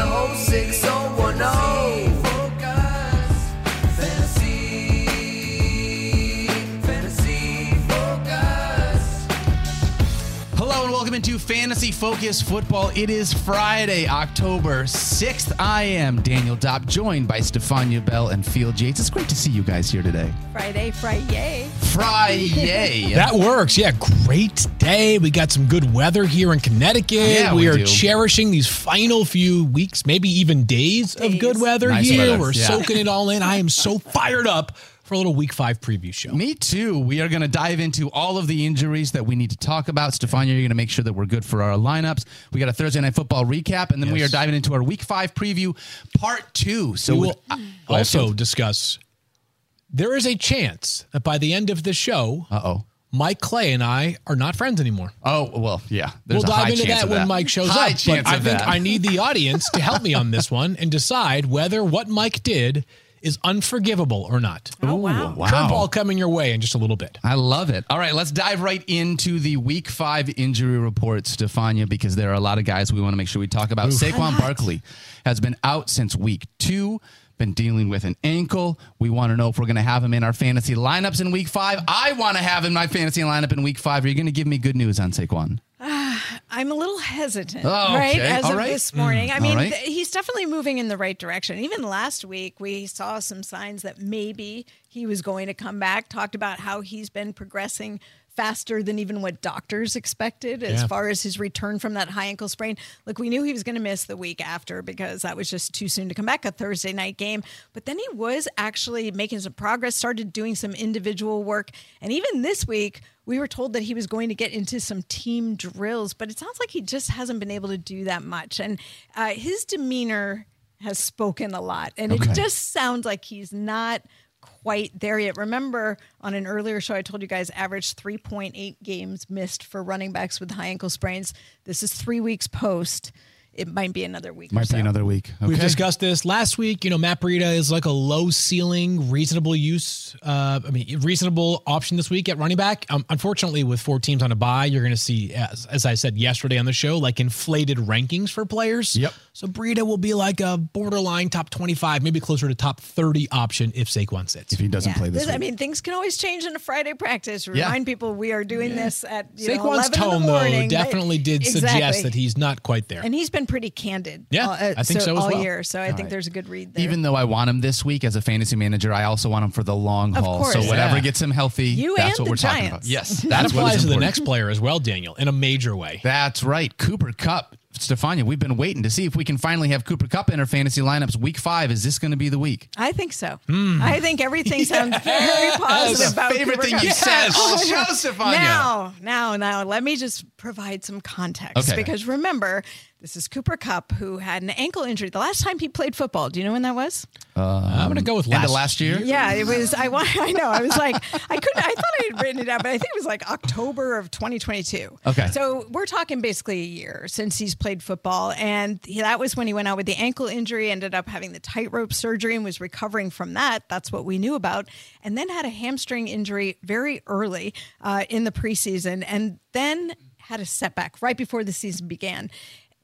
the whole 6010. Focus, fantasy, fantasy focus. Hello and welcome into Fantasy Focus Football. It is Friday, October 6th. I am Daniel Dopp, joined by Stephania Bell and Field Yates. It's great to see you guys here today. Friday, Friday. Friday. That works. Yeah, great day. We got some good weather here in Connecticut. Yeah, we, we are do. cherishing these final few weeks, maybe even days, of good weather Nice here. weather, We're yeah. soaking it all in. I am so fired up for a little week five preview show. Me too. We are going to dive into all of the injuries that we need to talk about. Stephania, you're going to make sure that we're good for our lineups. We got a Thursday night football recap, and then we are diving into our week five preview, part two. So we will uh, also discuss there is a chance that by the end of the show, Uh-oh. Mike Clay and I are not friends anymore. Oh, well, yeah. There's we'll a high dive into chance that of when that. Mike shows high up. Chance but I think that. I need the audience to help me on this one and decide whether what Mike did is unforgivable or not. Oh, wow. wow. Curveball coming your way in just a little bit. I love it. All right, let's dive right into the week five injury report, Stephania, because there are a lot of guys we want to make sure we talk about. Saquon Barkley has been out since week two, been dealing with an ankle. We want to know if we're going to have him in our fantasy lineups in week five. I want to have him in my fantasy lineup in week five. Are you going to give me good news on Saquon? Ah, I'm a little hesitant, Oh, right? As All of right. this morning. Mm, I mean, right. th- he's definitely moving in the right direction. Even last week, we saw some signs that maybe he was going to come back, talked about how he's been progressing faster than even what doctors expected as Yeah. far as his return from that high ankle sprain. Look, we knew he was going to miss the week after because that was just too soon to come back, a Thursday night game. But then he was actually making some progress, started doing some individual work. And even this week, we were told that he was going to get into some team drills, but it sounds like he just hasn't been able to do that much. And uh, his demeanor has spoken a lot. And Okay. it just sounds like he's not quite there yet. Remember on an earlier show, I told you guys average 3.8 games missed for running backs with high ankle sprains. This is three weeks post. It might be another week. or Might so. be another week. Okay. We've discussed this last week. You know, Matt Breida is like a low ceiling, reasonable use. Uh, I mean, reasonable option this week at running back. Um, unfortunately, with four teams on a bye, you're going to see, as, as I said yesterday on the show, like inflated rankings for players. Yep. So Breida will be like a borderline top 25, maybe closer to top 30 option if Saquon sits. if he doesn't Yeah. play this, This- I mean, things can always change in a Friday practice. Yeah. Remind people we are doing this at you know, Saquon's 11 in the tone, morning. though, definitely did suggest that he's not quite there. And he's been pretty candid. Yeah, all- uh, I think so as all well. year. So I think there's a good read there. even though I want him this week as a fantasy manager, I also want him for the long Of haul. So whatever Yeah. gets him healthy, You that's what we're talking about. Yes, that applies to the next player as well, Daniel, in a major way. That's right. Cooper Kupp. Stephania, we've been waiting to see if we can finally have Cooper Kupp in our fantasy lineups. Week five, is this going to be the week? I think so. I think everything sounds very positive about. Favorite Cooper thing Kupp. you said Yes. all show, Stephania. Now, now, now, let me just provide some context Okay. because remember, this is Cooper Kupp who had an ankle injury. The last time he played football, do you know when that was? I'm going to go with End last, of last year? Yeah, it was. I I know. I was like, I couldn't. I thought I had written it down, but I think it was like October of 2022. Okay. So we're talking basically a year since he's played football, and he- that was when he went out with the ankle injury. Ended up having the tightrope surgery and was recovering from that. That's what we knew about, and then had a hamstring injury very early uh, in the preseason, and then had a setback right before the season began.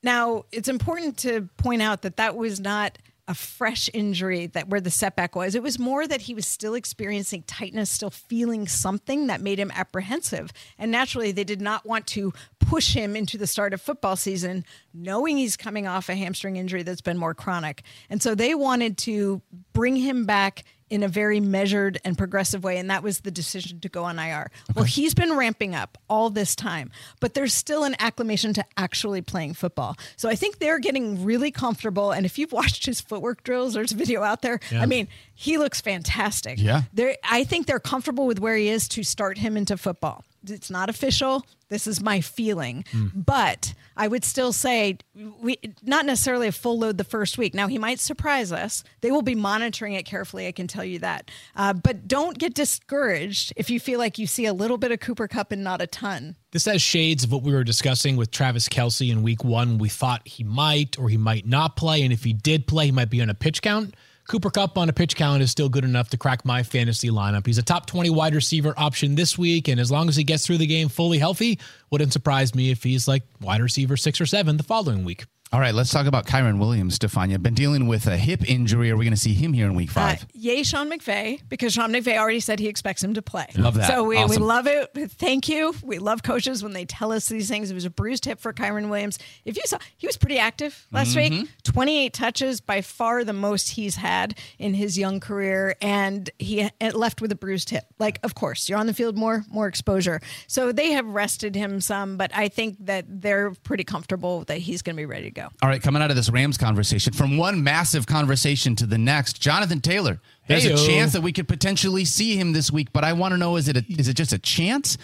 Now, it's important to point out that that was not a fresh injury that where the setback was. It was more that he was still experiencing tightness, still feeling something that made him apprehensive. And naturally, they did not want to push him into the start of football season, knowing he's coming off a hamstring injury that's been more chronic. And so they wanted to bring him back in a very measured and progressive way. And that was the decision to go on IR. Well, he's been ramping up all this time, but there's still an acclimation to actually playing football. So I think they're getting really comfortable. And if you've watched his footwork drills, there's a video out there. I mean, he looks fantastic. Yeah. They're, I think they're comfortable with where he is to start him into football. It's not official. This is my feeling. But I would still say we not necessarily a full load the first week. Now he might surprise us. They will be monitoring it carefully. I can tell you that. Uh, but don't get discouraged if you feel like you see a little bit of Cooper Kupp and not a ton. This has shades of what we were discussing with Travis Kelce in week one. We thought he might or he might not play. And if he did play, he might be on a pitch count. Cooper Kupp on a pitch count is still good enough to crack my fantasy lineup. He's a top 20 wide receiver option this week. And as long as he gets through the game fully healthy, wouldn't surprise me if he's like wide receiver six or seven the following week. All right, let's talk about Kyren Williams, Stephania. Been dealing with a hip injury. Are we going to see him here in week Uh, five? yay, Sean McVay, because Sean McVay already said he expects him to play. Love that. So we, we love it. Thank you. We love coaches when they tell us these things. It was a bruised hip for Kyren Williams. If you saw, he was pretty active last Mm-hmm. week. 28 touches, by far the most he's had in his young career, and he left with a bruised hip. Like, of course, you're on the field more, more exposure. So they have rested him some, but I think that they're pretty comfortable that he's going to be ready to go. All right, coming out of this Rams conversation, from one massive conversation to the next, Jonathan Taylor. There's a Heyo. chance that we could potentially see him this week, but I want to know: is it a, is it just a chance?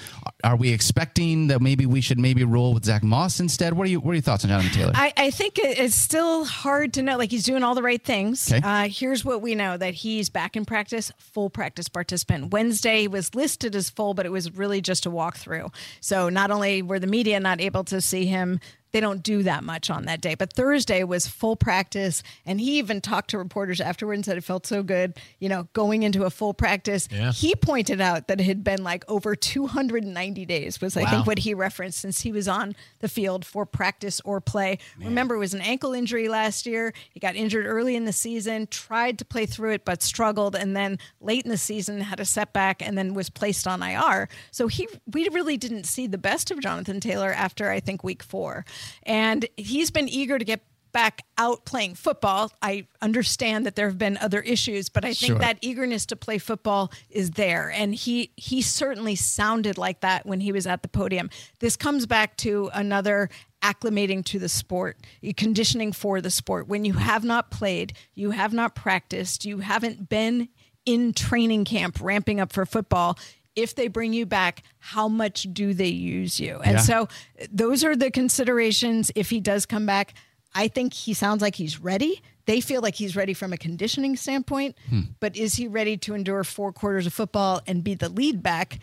Are we expecting that maybe we should maybe roll with Zack Moss instead? What are you What are your thoughts on Jonathan Taylor? I, I think it's still hard to know. Like he's doing all the right things. Okay. Uh, here's what we know: that he's back in practice, full practice participant. Wednesday he was listed as full, but it was really just a walkthrough. So not only were the media not able to see him. They don't do that much on that day. But Thursday was full practice. And he even talked to reporters afterward and said it felt so good, you know, going into a full practice. Yeah. He pointed out that it had been like over 290 days, was I think what he referenced since he was on the field for practice or play. Remember, it was an ankle injury last year. He got injured early in the season, tried to play through it, but struggled, and then late in the season had a setback and then was placed on IR. So he, we really didn't see the best of Jonathan Taylor after I think week four, and he's been eager to get back out playing football. I understand that there have been other issues, but I think Sure. that eagerness to play football is there and he he certainly sounded like that when he was at the podium this comes back to another acclimating to the sport conditioning for the sport when you have not played you have not practiced you haven't been in training camp ramping up for football if they bring you back how much do they use you and Yeah. so those are the considerations if he does come back I think he sounds like he's ready. They feel like he's ready from a conditioning standpoint, Hmm. but is he ready to endure four quarters of football and be the lead back?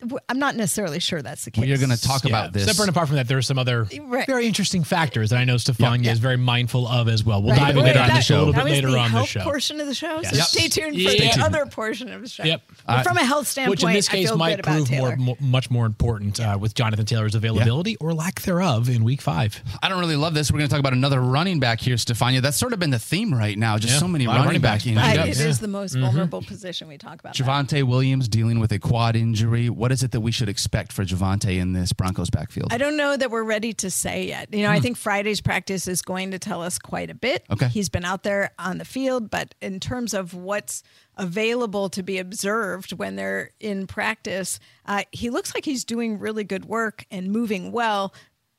W- I'm not necessarily sure that's the case. we are going to talk Yeah. about this. Separate and apart from that, there are some other Right. very interesting factors that I know Stephania Yeah. is very mindful of as well. We'll Right, dive but into later wait, on the that show. a little that bit was later the on the health show. portion of the show. So Yes. stay tuned for Yeah. the tuned. other portion of the show. Yep. Uh, from a health standpoint, Which in this case might prove more, Taylor. mo- much more important uh, with Jonathan Taylor's availability or lack thereof in week five. I don't really love this. We're going to talk about another running back here, Stephania. That's sort of been the theme right now. Just Yeah. so many A lot of running, running back backs. injuries. I- Yeah. it is the most vulnerable position we talk about. that. Javonte Williams dealing with a quad injury. What is it that we should expect for Javonte in this Broncos backfield? I don't know that we're ready to say yet. You know, I think Friday's practice is going to tell us quite a bit. Okay. He's been out there on the field, but in terms of what's available to be observed when they're in practice, uh, he looks like he's doing really good work and moving well,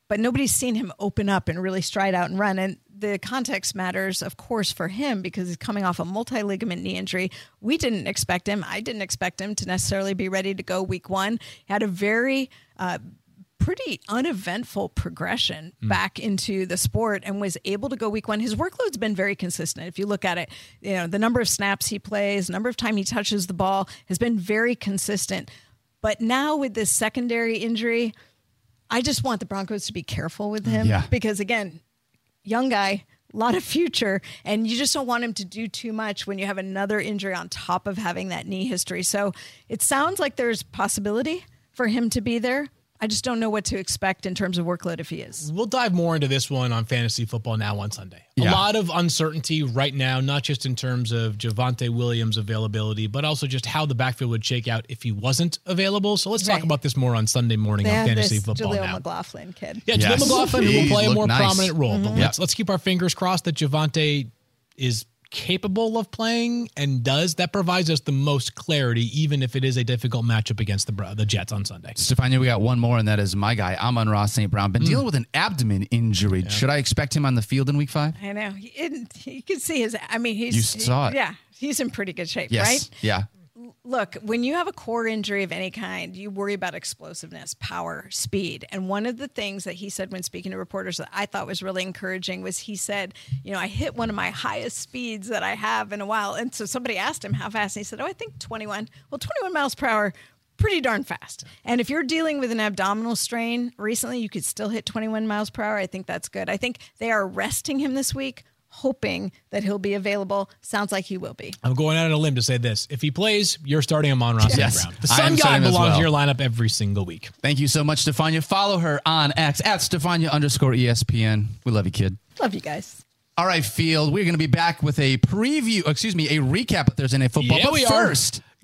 but nobody's seen him open up and really stride out and run. And the context matters, of course, for him because he's coming off a multi ligament knee injury. We didn't expect him. I didn't expect him to necessarily be ready to go week one. He had a very uh, pretty uneventful progression back into the sport and was able to go week one. His workload's been very consistent. If you look at it, you know, the number of snaps he plays, number of time he touches the ball has been very consistent. But now with this secondary injury, I just want the Broncos to be careful with him Yeah. because again, young guy, a lot of future, and you just don't want him to do too much when you have another injury on top of having that knee history. So it sounds like there's possibility for him to be there. I just don't know what to expect in terms of workload if he is. We'll dive more into this one on Fantasy Football Now on Sunday. Yeah. A lot of uncertainty right now, not just in terms of Javonte Williams' availability, but also just how the backfield would shake out if he wasn't available. So let's talk about this more on Sunday morning They on Fantasy this Football Jaleel Now. McLaughlin kid. Yeah, Yes. Jaleel McLaughlin, will play a more nice. prominent role. But Mm-hmm. let's let's keep our fingers crossed that Javonte is capable of playing and does. That provides us the most clarity, even if it is a difficult matchup against the the Jets on Sunday. Stephania, we got one more, and that is my guy, Amon-Ra St. Brown. Mm. Been dealing with an abdomen injury. Should I expect him on the field in week five? I know. He, it, you can see his, I mean, he's. You saw it. Yeah. He's in pretty good shape, Yes. right? Yeah. Look, when you have a core injury of any kind, you worry about explosiveness, power, speed. And one of the things that he said when speaking to reporters that I thought was really encouraging was he said, you know, I hit one of my highest speeds that I have in a while. And so somebody asked him how fast, and he said, Oh, I think 21. Well, 21 miles per hour. Pretty darn fast. And if you're dealing with an abdominal strain recently, you could still hit 21 miles per hour. I think that's good. I think they are resting him this week hoping that he'll be available. Sounds like he will be. I'm going out on a limb to say this. If he plays, you're starting him on Ross Yes. Brown. The Sun guy starting him as belongs well. in your lineup every single week. Thank you so much, Stephania. Follow her on X at Stephania underscore ESPN. We love you, kid. Love you guys. All right, Field. We're going to be back with a preview, excuse me, a recap of Thursday Night Football. yeah, but we first, are.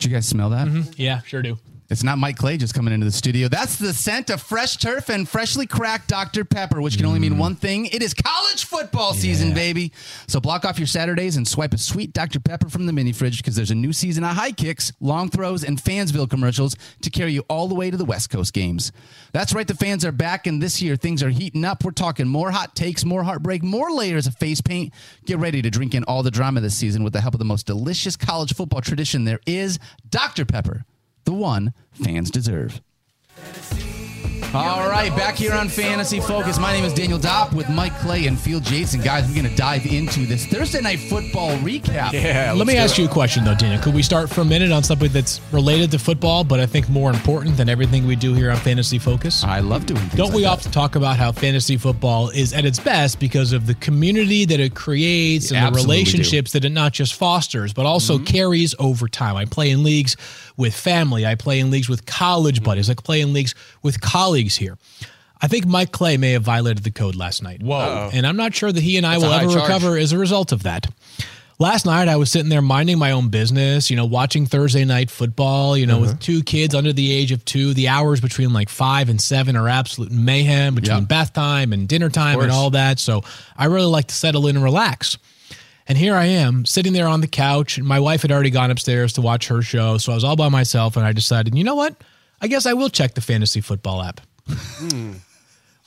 Did you guys smell that? Mm-hmm. Yeah, sure do. It's not Mike Clay just coming into the studio. That's the scent of fresh turf and freshly cracked Dr. Pepper, which can only mean mm. one thing. It is college football season, baby. So block off your Saturdays and swipe a sweet Dr. Pepper from the mini fridge because there's a new season of high kicks, long throws, and Fansville commercials to carry you all the way to the West Coast games. That's right, the fans are back, and this year things are heating up. We're talking more hot takes, more heartbreak, more layers of face paint. Get ready to drink in all the drama this season with the help of the most delicious college football tradition there is, Dr. Pepper the one fans deserve. All right, back here on Fantasy Focus. My name is Daniel Dopp with Mike Clay and Field Jason. Guys, we're going to dive into this Thursday night football recap. Yeah. Let me ask you a question, though, Daniel. Could we start for a minute on something that's related to football, but I think more important than everything we do here on Fantasy Focus? I love doing things Don't we like often talk about how fantasy football is at its best because of the community that it creates and the Absolutely do. relationships that it not just fosters, but also mm-hmm. carries over time? I play in leagues with family, I play in leagues with college mm-hmm. buddies, I play in leagues with colleagues here. I think Mike Clay may have violated the code last night. Whoa. And I'm not sure that he and I That's will ever charge. recover as a result of that. Last night, I was sitting there minding my own business, you know, watching Thursday night football, you know, Uh-huh. with two kids under the age of two. The hours between like five and seven are absolute mayhem between Yeah. bath time and dinner time and all that. So I really like to settle in and relax. And here I am sitting there on the couch, and my wife had already gone upstairs to watch her show. So I was all by myself, and I decided, you know what? I guess I will check the fantasy football app.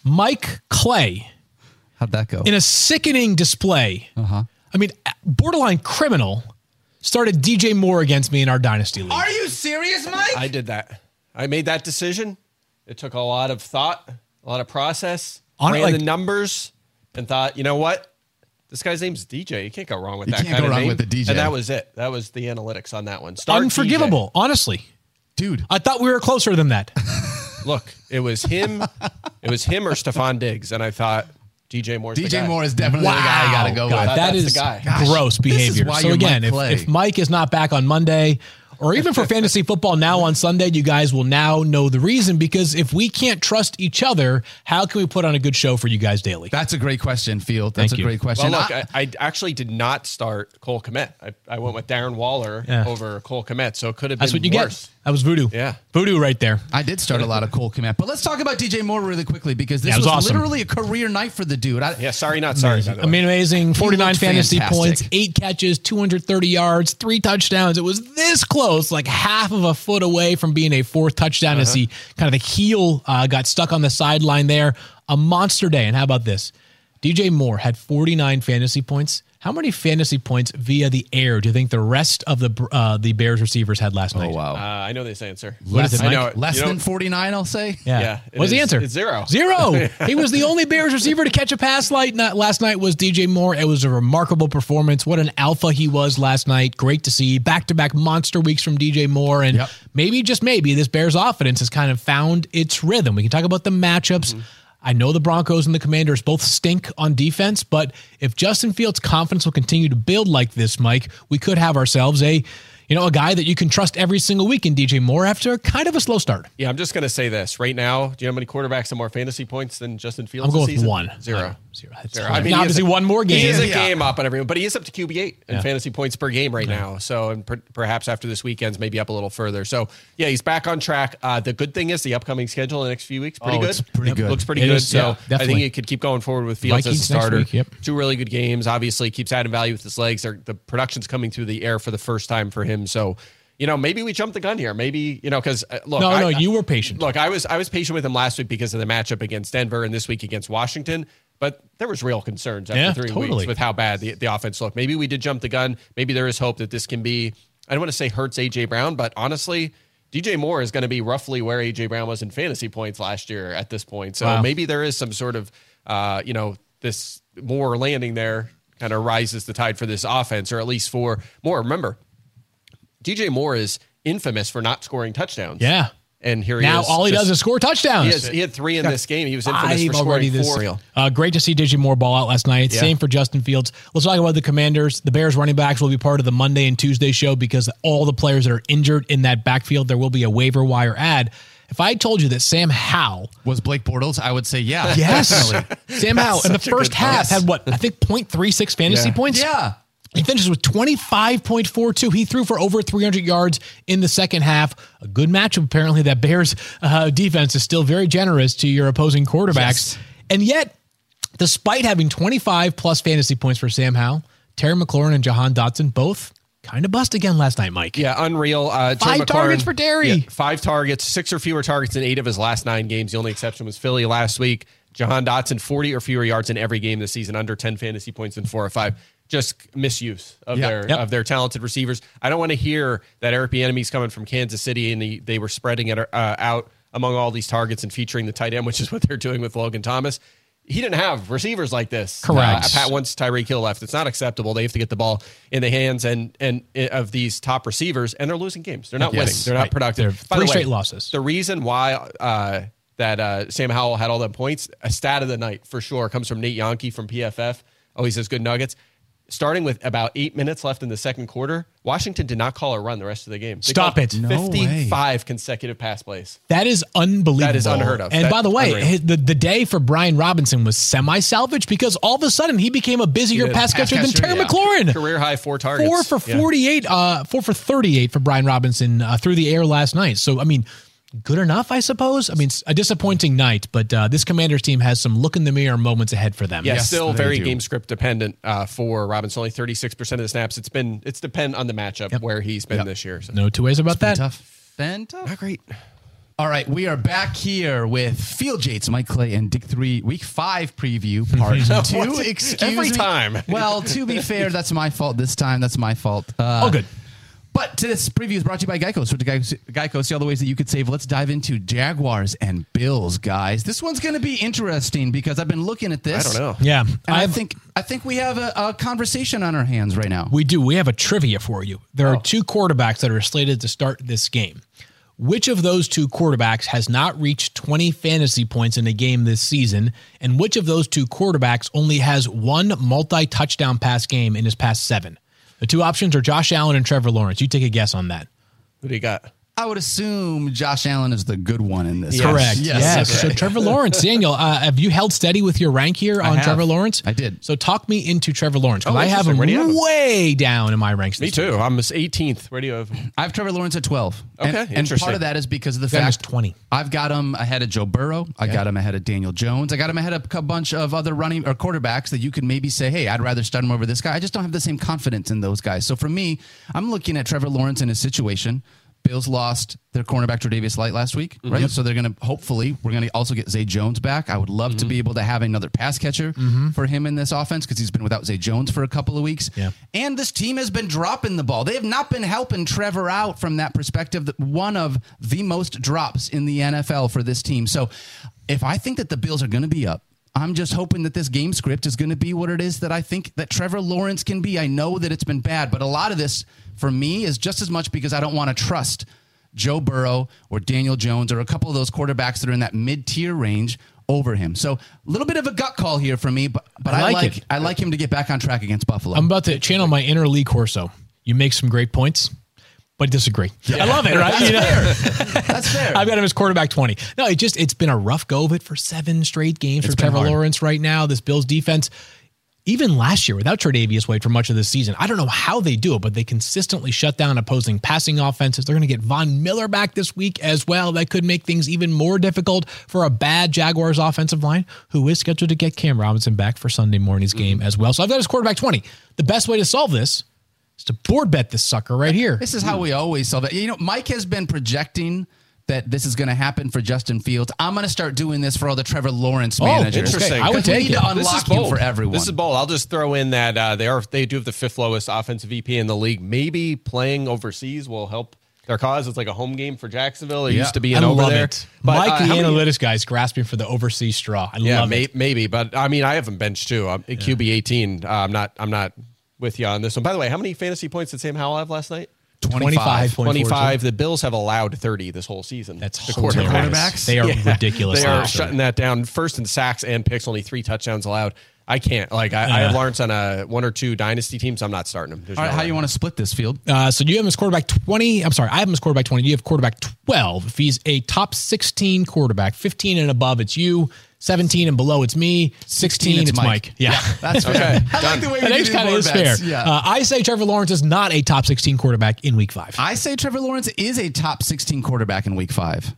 Mike Clay How'd that go? in a sickening display. Uh-huh. I mean, borderline criminal started DJ Moore against me in our dynasty league. Are you serious, Mike? I did that. I made that decision. It took a lot of thought, a lot of process. On- ran like- the numbers and thought, you know what? This guy's name's DJ. You can't go wrong with You that can't kind go of wrong name. with the DJ. And that was it. That was the analytics on that one. Start Unforgivable, honestly. Dude, I thought we were closer than that. DJ. Look, it was him. it was him or Stefon Diggs, and I thought DJ Moore's the DJ guy. Moore is definitely the guy I got to go God, with. that That's is the guy. gross this is behavior. so again, if, if Mike is not back on Monday, or even for fantasy football now on Sunday, you guys will now know the reason. Because if we can't trust each other, how can we put on a good show for you guys daily? That's a great question, Field. That's Thank a you. great question. Well, look, I- I, I actually did not start Cole Kmet. I, I went with Darren Waller Yeah. over Cole Kmet, so it could have That's been what you worse. get. That was voodoo. Yeah. voodoo right there. I did start a lot of Cole Kmet, but let's talk about DJ Moore really quickly because this Yeah, was, was awesome. literally a career night for the dude. I, Yeah, sorry, not sorry. By I mean, amazing. 49 fantasy fantastic. points, eight catches, 230 yards, three touchdowns. It was this close, like half of a foot away from being a fourth touchdown as he kind of the heel uh, got stuck on the sideline there. A monster day. And how about this? DJ Moore had 49 fantasy points. How many fantasy points via the air do you think the rest of the uh, the Bears receivers had last night? oh, wow. uh, I know this answer. What is it, I Mike? know. Less You than 49, I'll say. Yeah. Yeah, it What's the answer? it's zero. Zero. he was the only Bears receiver to catch a pass light not, last night was DJ Moore. It was a remarkable performance. What an alpha he was last night. Great to see. Back to back monster weeks from DJ Moore. And Yep. maybe, just maybe, this Bears offense has kind of found its rhythm. We can talk about the matchups. I know the Broncos and the Commanders both stink on defense, but if Justin Fields' confidence will continue to build like this, Mike, we could have ourselves a you know, a guy that you can trust every single week in DJ Moore after kind of a slow start. Yeah, I'm just going to say this right now. Do you know how many quarterbacks have more fantasy points than Justin Fields? I'm going this with season? one. Zero. Zero. Zero. I mean, he obviously one more game. He is a Yeah. game up on everyone, but he is up to QB8 in Yeah. fantasy points per game right now. So, and per, perhaps after this weekend's maybe up a little further. So, yeah, he's back on track. Uh, the good thing is the upcoming schedule in the next few weeks pretty Oh, good. pretty good. Looks pretty It good. is, so, yeah, I think he could keep going forward with Fields Vikings as a starter. week, yep. Two really good games. Obviously, keeps adding value with his legs. They're, the production's coming through the air for the first time for him. So. You know, maybe we jumped the gun here. Maybe you know, because uh, look, No, I- no, you were patient. Look, I was I was patient with him last week because of the matchup against Denver and this week against Washington. but there was real concerns after Yeah, three totally. weeks with how bad the, the offense looked. Maybe we did jump the gun. Maybe there is hope that this can be. I don't want to say hurts AJ Brown, but honestly, DJ Moore is going to be roughly where AJ Brown was in fantasy points last year at this point. So Wow. maybe there is some sort of, uh, you know, this Moore landing there kind of rises the tide for this offense, or at least for Moore. Remember, DJ Moore is infamous for not scoring touchdowns. Yeah. And here he Now is. all he just- does is score touchdowns. He, has, he had three in this game. He was infamous Five for scoring this four. Uh, great to see DJ Moore ball out last night. Yeah. Same for Justin Fields. Let's talk about the Commanders. The Bears running backs will be part of the Monday and Tuesday show because all the players that are injured in that backfield, there will be a waiver wire ad. If I told you that Sam Howell, Was Blake Bortles? I would say yeah. yes, Definitely. Sam Howell in the such a good first half point. had what I think 0.36 fantasy Yeah. points. Yeah. He finishes with 25.42. He threw for over 300 yards in the second half. A good matchup, apparently. That Bears uh, defense is still very generous to your opposing quarterbacks. Yes. And yet, despite having 25 plus fantasy points for Sam Howell, Terry McLaurin and Jahan Dotson both kind of bust again last night, Mike. Yeah, unreal. Uh, Five targets for Terry. Yeah, five targets, six or fewer targets in eight of his last nine games. The only exception was Philly last week. Jahan Dotson, 40 or fewer yards in every game this season, under 10 fantasy points in four or five. Just misuse of Yeah. their Yep. of their talented receivers. I don't want to hear that Eric Bieniemy's coming from Kansas City and he, they were spreading it uh, out among all these targets and featuring the tight end, which is what they're doing with Logan Thomas. He didn't have receivers like this. Correct. Uh, Pat once Tyreek Hill left. It's not acceptable. They have to get the ball in the hands and and uh, of these top receivers, and they're losing games. They're not Yes. winning. They're not Right. productive. They're By the three way, straight losses. The reason why uh, that uh, Sam Howell had all them points, a stat of the night for sure, comes from Nate Jahnke from PFF. Oh, he says good nuggets. Starting with about eight minutes left in the second quarter, Washington did not call a run the rest of the game. They Stop it. No way. 55 consecutive pass plays. That is unbelievable. That is unheard of. And That- by the way, his- the, the day for Brian Robinson was semi salvage because all of a sudden he became a busier pass Pass catcher than Terry yeah. McLaurin. Career high four targets. Four for Yeah. 48, uh, four for 38 for Brian Robinson uh, through the air last night. So, I mean, good enough, I suppose. I mean, a disappointing night, but uh, this Commanders team has some look in the mirror moments ahead for them. Yeah, Yes, still very do. game script dependent uh, for Robinson. Only thirty six percent of the snaps. It's been it's depend on the matchup where he's been this year. So. No two ways about that. Tough. Been tough. Not great. All right, we are back here with Field Yates, Mike Clay, and Dick Three, Week Five preview, part two. What? Excuse Every me. time. Well, to be fair, that's my fault this time. That's my fault. Uh, Oh, good. But this preview is brought to you by Geico. So to Geico, Geico, see all the ways that you could save. Let's dive into Jaguars and Bills, guys. This one's going to be interesting because I've been looking at this. I don't know. Yeah. I think I think we have a, a conversation on our hands right now. We do. We have a trivia for you. There Oh. are two quarterbacks that are slated to start this game. Which of those two quarterbacks has not reached 20 fantasy points in a game this season? And which of those two quarterbacks only has one multi touchdown pass game in his past seven? The two options are Josh Allen and Trevor Lawrence. You take a guess on that. Who do you got? I would assume Josh Allen is the good one in this. Yes. Correct. Yes. Yes. So Trevor Lawrence, Daniel, uh, have you held steady with your rank here on. Trevor Lawrence? I did. So talk me into Trevor Lawrence because Oh, I have him Where do you have him? way down in my ranks. Me this too. I'm 18th. Where do you have? I have Trevor Lawrence at 12. Okay, and, and part of that is because of the Got fact 20. I've got him ahead of Joe Burrow. I got him ahead of Daniel Jones. I got him ahead of a bunch of other running or quarterbacks that you could maybe say, hey, I'd rather start him over this guy. I just don't have the same confidence in those guys. So for me, I'm looking at Trevor Lawrence in his situation. Bills lost their cornerback Tre'Davious White last week, Mm-hmm. right? So they're going to hopefully we're going to also get Zay Jones back. I would love Mm-hmm. to be able to have another pass catcher for him in this offense because he's been without Zay Jones for a couple of weeks. Yeah. And this team has been dropping the ball. They have not been helping Trevor out from that perspective. One of the most drops in the NFL for this team. So if I think that the Bills are going to be up, I'm just hoping that this game script is going to be what it is that I think that Trevor Lawrence can be. I know that it's been bad, but a lot of this for me is just as much because I don't want to trust Joe Burrow or Daniel Jones or a couple of those quarterbacks that are in that mid-tier range over him. So a little bit of a gut call here for me, but but I I, like like. I like him to get back on track against Buffalo. I'm about to channel my inner Lee Corso. You make some great points, but disagree. I love it, right? You know? That's fair. I've got him as quarterback 20. No, it just it's been a rough go of it for seven straight games for Trevor hard. Lawrence right now. This Bills defense, even last year without Tre'Davious White for much of the season, I don't know how they do it, but they consistently shut down opposing passing offenses. They're going to get Von Miller back this week as well. That could make things even more difficult for a bad Jaguars offensive line, who is scheduled to get Cam Robinson back for Sunday morning's game mm-hmm. as well. So I've got his quarterback 20. The best way to solve this is to board bet this sucker right here. This is how we always solve it. You know, Mike has been projecting that this is going to happen for Justin Fields. I'm going to start doing this for all the Trevor Lawrence Oh, managers. interesting. I would take need it. to unlock you for everyone. This is bold. I'll just throw in that uh, they are they do have the fifth lowest offensive VP in the league. Maybe playing overseas will help their cause. It's like a home game for Jacksonville. It Yeah. used to be I an over love there. it. But, Mike, uh, the how guy, is grasping for the overseas straw. I Yeah, love may, it. maybe, but I mean, I have him benched too. I'm at QB 18. Uh, I'm not. I'm not with you on this one. By the way, how many fantasy points did Sam Howell have last night? 25. 25. The Bills have allowed 30 this whole season. That's the hilarious. quarterbacks? They are Yeah. ridiculous. They are last shutting that down. First in sacks and picks, only three touchdowns allowed. I can't. Like I, I have Lawrence on a one or two dynasty teams. I'm not starting him. There's all right, no how do you want to split this field? Uh, so you have him as quarterback 20. I'm sorry, I have him as quarterback 20. You have quarterback 12. If he's a top 16 quarterback, 15 and above, it's you. 17 and below, it's me. 16, it's, Mike. Yeah. That's Okay. I done. like the way we That do kind of is bets. fair. Yeah. Uh, I say Trevor Lawrence is not a top 16 quarterback in week five. I say Trevor Lawrence is a top 16 quarterback in week five.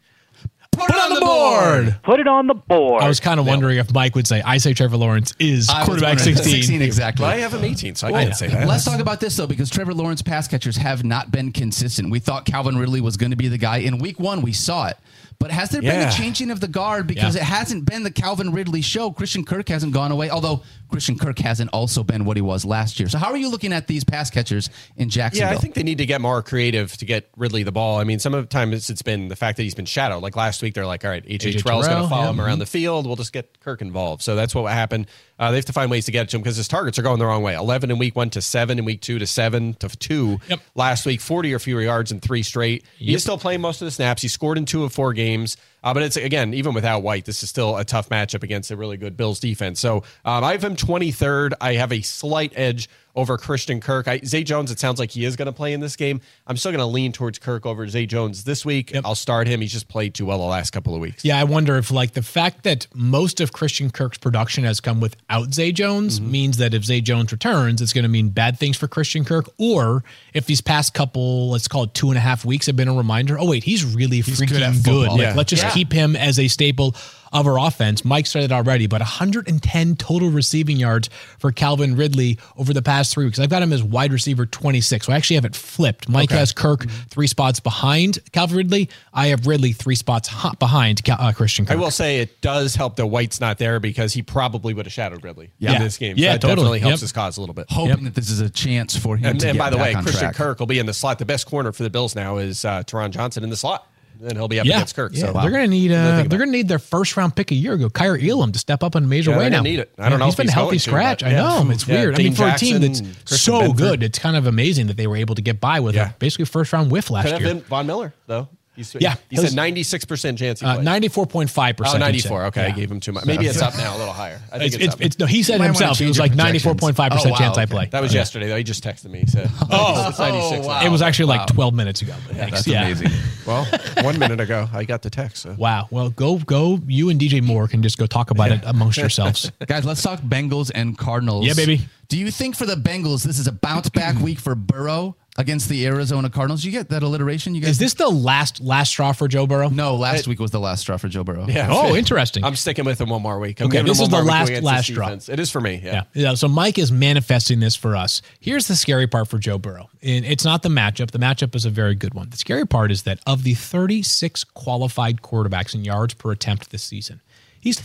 Put it on the board. Put it on the board. I was kind of wondering if Mike would say, I say Trevor Lawrence is I quarterback 16. 16 exactly. Well, I have him 18, so I can't say that. Let's talk about this though, because Trevor Lawrence pass catchers have not been consistent. We thought Calvin Ridley was going to be the guy in Week One. We saw it, but has there been a changing of the guard? Because Yeah. it hasn't been the Calvin Ridley show. Christian Kirk hasn't gone away, although Christian Kirk hasn't also been what he was last year. So how are you looking at these pass catchers in Jacksonville? Yeah, I think they need to get more creative to get Ridley the ball. I mean, some of the times it's been the fact that he's been shadowed. Like last week, they're like, all right, AJ, AJ Terrell's going to follow yeah. him around mm-hmm. the field. We'll just get Kirk involved. So that's what happened. Uh, they have to find ways to get it to him because his targets are going the wrong way. 11 in week one to seven in week two to seven to two Yep. last week, 40 or fewer yards in three straight. He's still playing most of the snaps. He scored in two of four games. Uh, but it's again, even without White, this is still a tough matchup against a really good Bills defense. So um, I have him 23rd. I have a slight edge over Christian Kirk. I, Zay Jones, it sounds like he is going to play in this game. I'm still going to lean towards Kirk over Zay Jones this week. I'll start him. He's just played too well the last couple of weeks. Yeah, I wonder if like the fact that most of Christian Kirk's production has come without Zay Jones Mm-hmm. means that if Zay Jones returns, it's going to mean bad things for Christian Kirk. Or if these past couple, let's call it two and a half weeks, have been a reminder. Oh wait, he's really freaking good good. Like, Yeah. let's just Yeah. Keep him as a staple of our offense. Mike said it already, but 110 total receiving yards for Calvin Ridley over the past three weeks. I've got him as wide receiver 26. So I actually have it flipped. Mike has Kirk Mm-hmm. three spots behind Calvin Ridley. I have Ridley three spots hot behind Cal- uh, Christian Kirk. I will say it does help that White's not there because he probably would have shadowed Ridley Yeah. in this game. Yeah, so that totally. definitely helps Yep. his cause a little bit. hoping that this is a chance for him And, to and get by the back way, Christian track. Kirk will be in the slot. The best corner for the Bills now is uh, Taron Johnson in the slot. And he'll be up Yeah, against Kirk. Yeah. So they're going to need uh, they're going to need their first round pick a year ago, Kaiir Elam, to step up in a major Yeah, way now. need it. I don't know He's if been he's healthy to, scratch. but I yeah. know it's Yeah, weird. I mean, for a team that's Christian so Benford. good, it's kind of amazing that they were able to get by with Yeah. a basically first round whiff last year. Could have been Von Miller though. He's, Yeah, he said ninety six percent chance he Uh, plays. Ninety four point five Oh, percent. 94. Okay, I gave him too much. Maybe it's up now a little higher. I think It's, it's, it's, up. it's, no, he said himself. He was like projections. ninety four point five Oh, percent wow, chance I play. that was yesterday though. He just texted me. He said, "Oh, it's 96." wow. It was actually like Wow. twelve minutes ago. But thanks. That's Yeah. amazing. Well, one minute ago I got the text. So. Wow. Well, go go. You and DJ Moore can just go talk about it amongst yourselves. Guys, let's talk Bengals and Cardinals. Yeah, baby. Do you think for the Bengals this is a bounce back week for Burrow against the Arizona Cardinals? You get that alliteration? You guys Is this the last last straw for Joe Burrow? No, last week was the last straw for Joe Burrow. Yeah. Oh, interesting. I'm sticking with him one more week. I'm Okay, this is the last- last straw. It is for me. Yeah. Yeah. yeah. So Mike is manifesting this for us. Here's the scary part for Joe Burrow. And it's not the matchup. The matchup is a very good one. The scary part is that of the 36 qualified quarterbacks in yards per attempt this season, he's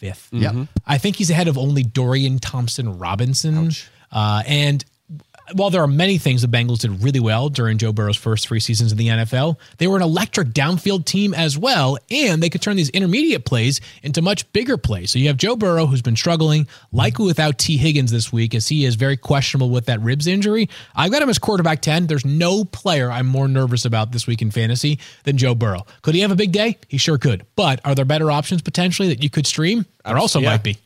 35th. Yep. I think he's ahead of only Dorian Thompson Robinson. Uh, and while there are many things the Bengals did really well during Joe Burrow's first three seasons in the NFL, they were an electric downfield team as well, and they could turn these intermediate plays into much bigger plays. So you have Joe Burrow, who's been struggling, likely without Tee Higgins this week, as he is very questionable with that ribs injury. I've got him as quarterback 10. There's no player I'm more nervous about this week in fantasy than Joe Burrow. Could he have a big day? He sure could. But are there better options potentially that you could stream? There also Yeah. might be.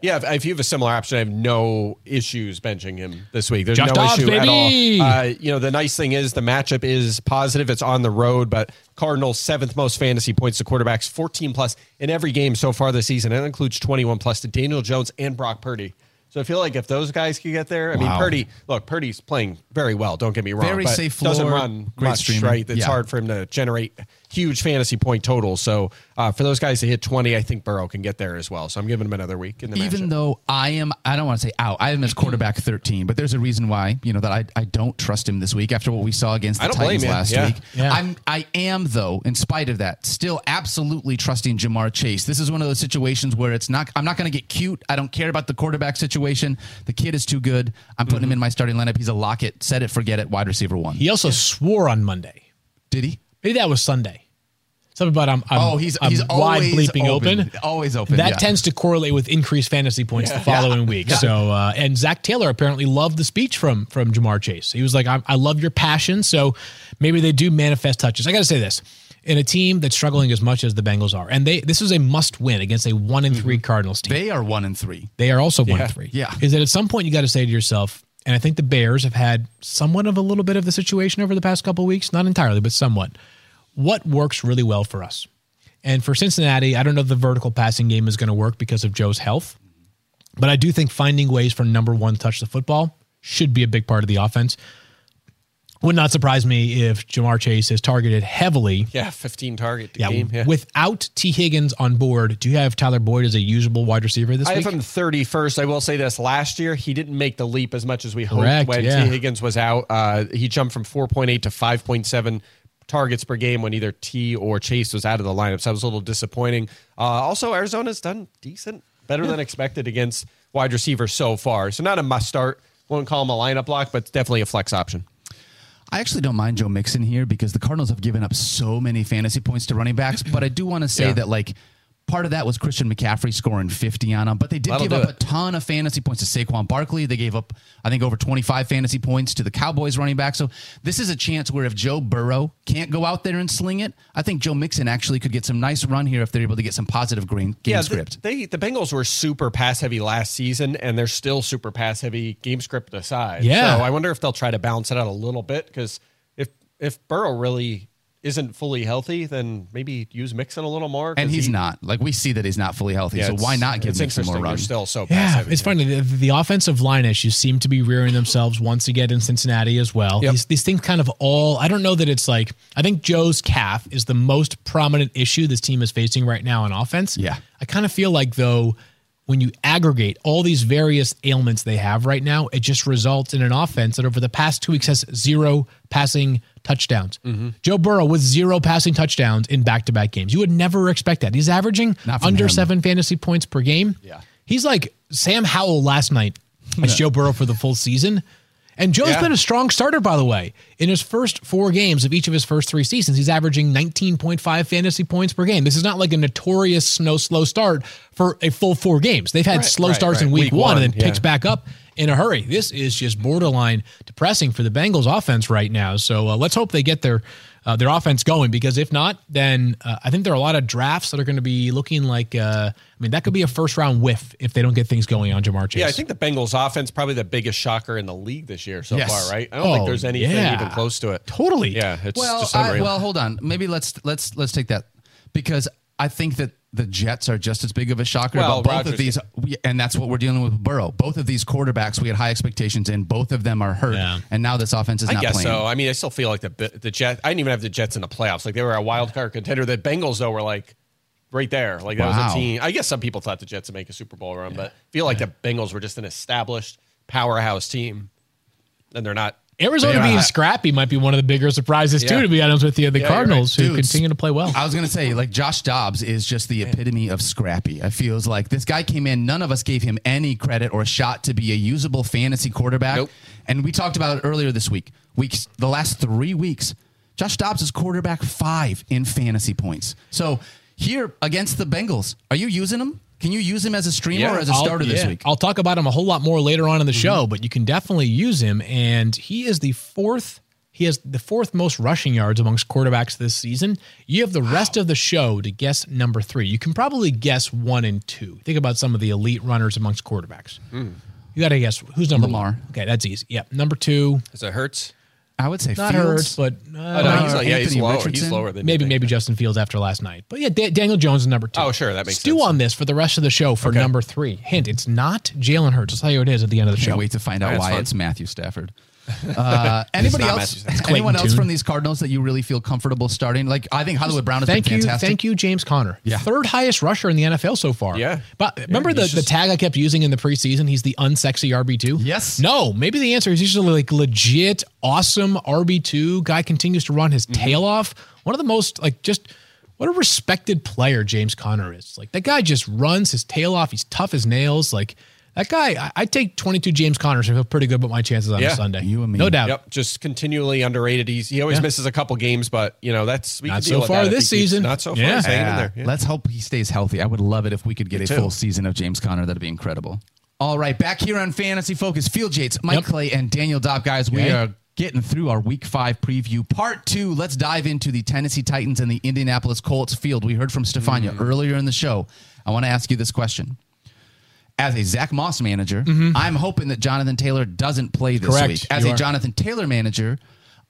Yeah, if, you have a similar option, I have no issues benching him this week. There's Josh no Dobbs, issue baby! at all. Uh, you know, the nice thing is the matchup is positive. It's on the road, but Cardinals seventh most fantasy points to quarterbacks, 14 plus in every game so far this season. That includes 21 plus to Daniel Jones and Brock Purdy. So I feel like if those guys could get there, I mean, Wow. Purdy. Look, Purdy's playing very well. Don't get me wrong. Very but safe Doesn't run great much, streamer. right? It's Yeah. hard for him to generate huge fantasy point totals. So uh, for those guys to hit 20, I think Burrow can get there as well. So I'm giving him another week in the Even matchup. though I am, I don't want to say out. I am him as quarterback 13, but there's a reason why, you know, that I, I don't trust him this week after what we saw against the I don't blame Titans last Yeah. week. Yeah. I'm, I am though, in spite of that, still absolutely trusting Ja'Marr Chase. This is one of those situations where it's not, I'm not going to get cute. I don't care about the quarterback situation. The kid is too good. I'm putting Mm-hmm. him in my starting lineup. He's a lock it, set it, forget it, wide receiver one. He also swore on Monday. Did he? Maybe that was Sunday. Something about I'm, I'm Oh, he's I'm he's wide bleeping open. Always open. That yeah. tends to correlate with increased fantasy points the following week. So, uh, and Zac Taylor apparently loved the speech from from Ja'Marr Chase. He was like, I, "I love your passion." So maybe they do manifest touches. I got to say this: in a team that's struggling as much as the Bengals are, and they this is a must win against a one in three Cardinals team. They are one and three. They are also one and three. Yeah. Is that at some point you got to say to yourself, and I think the Bears have had somewhat of a little bit of the situation over the past couple weeks, not entirely, but somewhat. What works really well for us? And for Cincinnati, I don't know if the vertical passing game is going to work because of Joe's health, but I do think finding ways for number one to touch the football should be a big part of the offense. Would not surprise me if Ja'Marr Chase is targeted heavily yeah, 15 target yeah, game. Yeah. without Tee Higgins on board, do you have Tyler Boyd as a usable wide receiver this I week? have him 31st. I will say this: last year he didn't make the leap as much as we hoped Correct, when yeah. Tee Higgins was out. Uh, he jumped from 4.8 to 5.7 targets per game when either T or Chase was out of the lineup. So that was a little disappointing. Uh, also, Arizona's done decent, better than expected against wide receivers so far. So not a must start. Won't call him a lineup block, but definitely a flex option. I actually don't mind Joe Mixon here because the Cardinals have given up so many fantasy points to running backs. But I do want to say Yeah. that like part of that was Christian McCaffrey scoring 50 on them. But they did That'll give up it. a ton of fantasy points to Saquon Barkley. They gave up, I think, over 25 fantasy points to the Cowboys running back. So this is a chance where if Joe Burrow can't go out there and sling it, I think Joe Mixon actually could get some nice run here if they're able to get some positive green, game yeah, script. They the Bengals were super pass heavy last season, and they're still super pass heavy game script aside. Yeah. So I wonder if they'll try to balance it out a little bit because if if Burrow really isn't fully healthy, then maybe use Mixon a little more. and he's he- not. Like we see that he's not fully healthy. Yeah, so why not give it's Mixon more interesting. run? They're still so pass Yeah, heavy. it's funny. The, the offensive line issues seem to be rearing themselves once again in Cincinnati as well. Yep. These, these things kind of all, I don't know that it's like, I think Joe's calf is the most prominent issue this team is facing right now on offense. Yeah. I kind of feel like, though, when you aggregate all these various ailments they have right now, it just results in an offense that over the past two weeks has zero passing touchdowns. Mm-hmm. Joe Burrow with zero passing touchdowns in back to back games. You would never expect that. He's averaging under him. seven fantasy points per game. Yeah. He's like Sam Howell last night as Joe Burrow for the full season. And Joe's Yeah. been a strong starter, by the way. In his first four games of each of his first three seasons, he's averaging 19.5 fantasy points per game. This is not like a notorious snow slow start for a full four games. They've had Right, slow right, starts in week, Week one, and one, then picks back up in a hurry. This is just borderline depressing for the Bengals offense right now. So uh, let's hope they get their uh, their offense going because if not, then uh, I think there are a lot of drafts that are going to be looking like. Uh, I mean, that could be a first round whiff if they don't get things going on Ja'Marr Chase. Yeah, I think the Bengals offense probably the biggest shocker in the league this year so Yes. far, right? I don't Oh, think there's anything yeah. even close to it. Totally. Yeah, it's well, just I, unreal. well, hold on. Maybe let's let's let's take that because I think that the Jets are just as big of a shocker Well, about both Rodgers- of these, and that's what we're dealing with. Burrow. Both of these quarterbacks, we had high expectations in. Both of them are hurt, Yeah. and now this offense is I not guess playing. so. I mean, I still feel like the the Jets. I didn't even have the Jets in the playoffs. Like they were a wild card contender. The Bengals though were like right there. Like that was a team. I guess some people thought the Jets would make a Super Bowl run, but I feel like the Bengals were just an established powerhouse team, and they're not. Arizona Yeah. being scrappy might be one of the bigger surprises too. To be honest with you, the Yeah, Cardinals right. who continue to play well. I was gonna say, like Josh Dobbs is just the epitome of scrappy. I feels like this guy came in. None of us gave him any credit or a shot to be a usable fantasy quarterback. Nope. And we talked about it earlier this week. Weeks, the last three weeks, Josh Dobbs is quarterback five in fantasy points. So here against the Bengals, are you using him? Can you use him as a streamer Yeah, or as a I'll- starter this yeah, week? I'll talk about him a whole lot more later on in the mm-hmm. show, but you can definitely use him. And he is the fourth. He has the fourth most rushing yards amongst quarterbacks this season. You have the rest of the show to guess number three. You can probably guess one and two. Think about some of the elite runners amongst quarterbacks. Hmm. You got to guess who's number Lamar. one. Okay, that's easy. Yeah, number two. Is it Hurts? I would say Not Fields. Hurts, but uh, Oh, no, he's like, yeah, he's Anthony lower. He's lower than maybe maybe Justin Fields after last night. But yeah, Da- Daniel Jones is number two. Oh, sure, that makes Stew sense. on this for the rest of the show for number three. Hint: It's not Jalen Hurts. I'll tell you what it is at the end of the show. Can't wait to find out That's why fun. it's Matthew Stafford. Uh, anybody else? Anyone Clayton else from these Cardinals that you really feel comfortable starting? Like I think Hollywood Brown has Thank been you, fantastic. thank you, James Conner. Yeah. third highest rusher in the NFL so far. Yeah. but remember the, he's the tag I kept using in the preseason? He's the unsexy RB two. Yes. No, maybe the answer is he's just a, like legit awesome RB two guy. Continues to run his Mm-hmm. tail off. One of the most like just. What a respected player James Conner is. Like that guy just runs his tail off. He's tough as nails. Like that guy, I, I take 22 James Conner, so I feel pretty good about my chances on Yeah. a Sunday. You and me. No doubt. Yep, just continually underrated. He's he always Yeah. misses a couple games, but you know that's we Not can so far that this he keeps- season. Not so far. Yeah. He's hanging in Yeah. Let's hope he stays healthy. I would love it if we could get a too. full season of James Conner. That'd be incredible. All right, back here on Fantasy Focus, Field Yates, Mike Yep. Clay, and Daniel Dopp. Guys, we Okay. are getting through our Week Five preview, Part Two. Let's dive into the Tennessee Titans and the Indianapolis Colts field. We heard from Stephania Mm. earlier in the show. I want to ask you this question. As a Zack Moss manager, I'm hoping that Jonathan Taylor doesn't play this Mm-hmm. Correct. week. As You a are. Jonathan Taylor manager,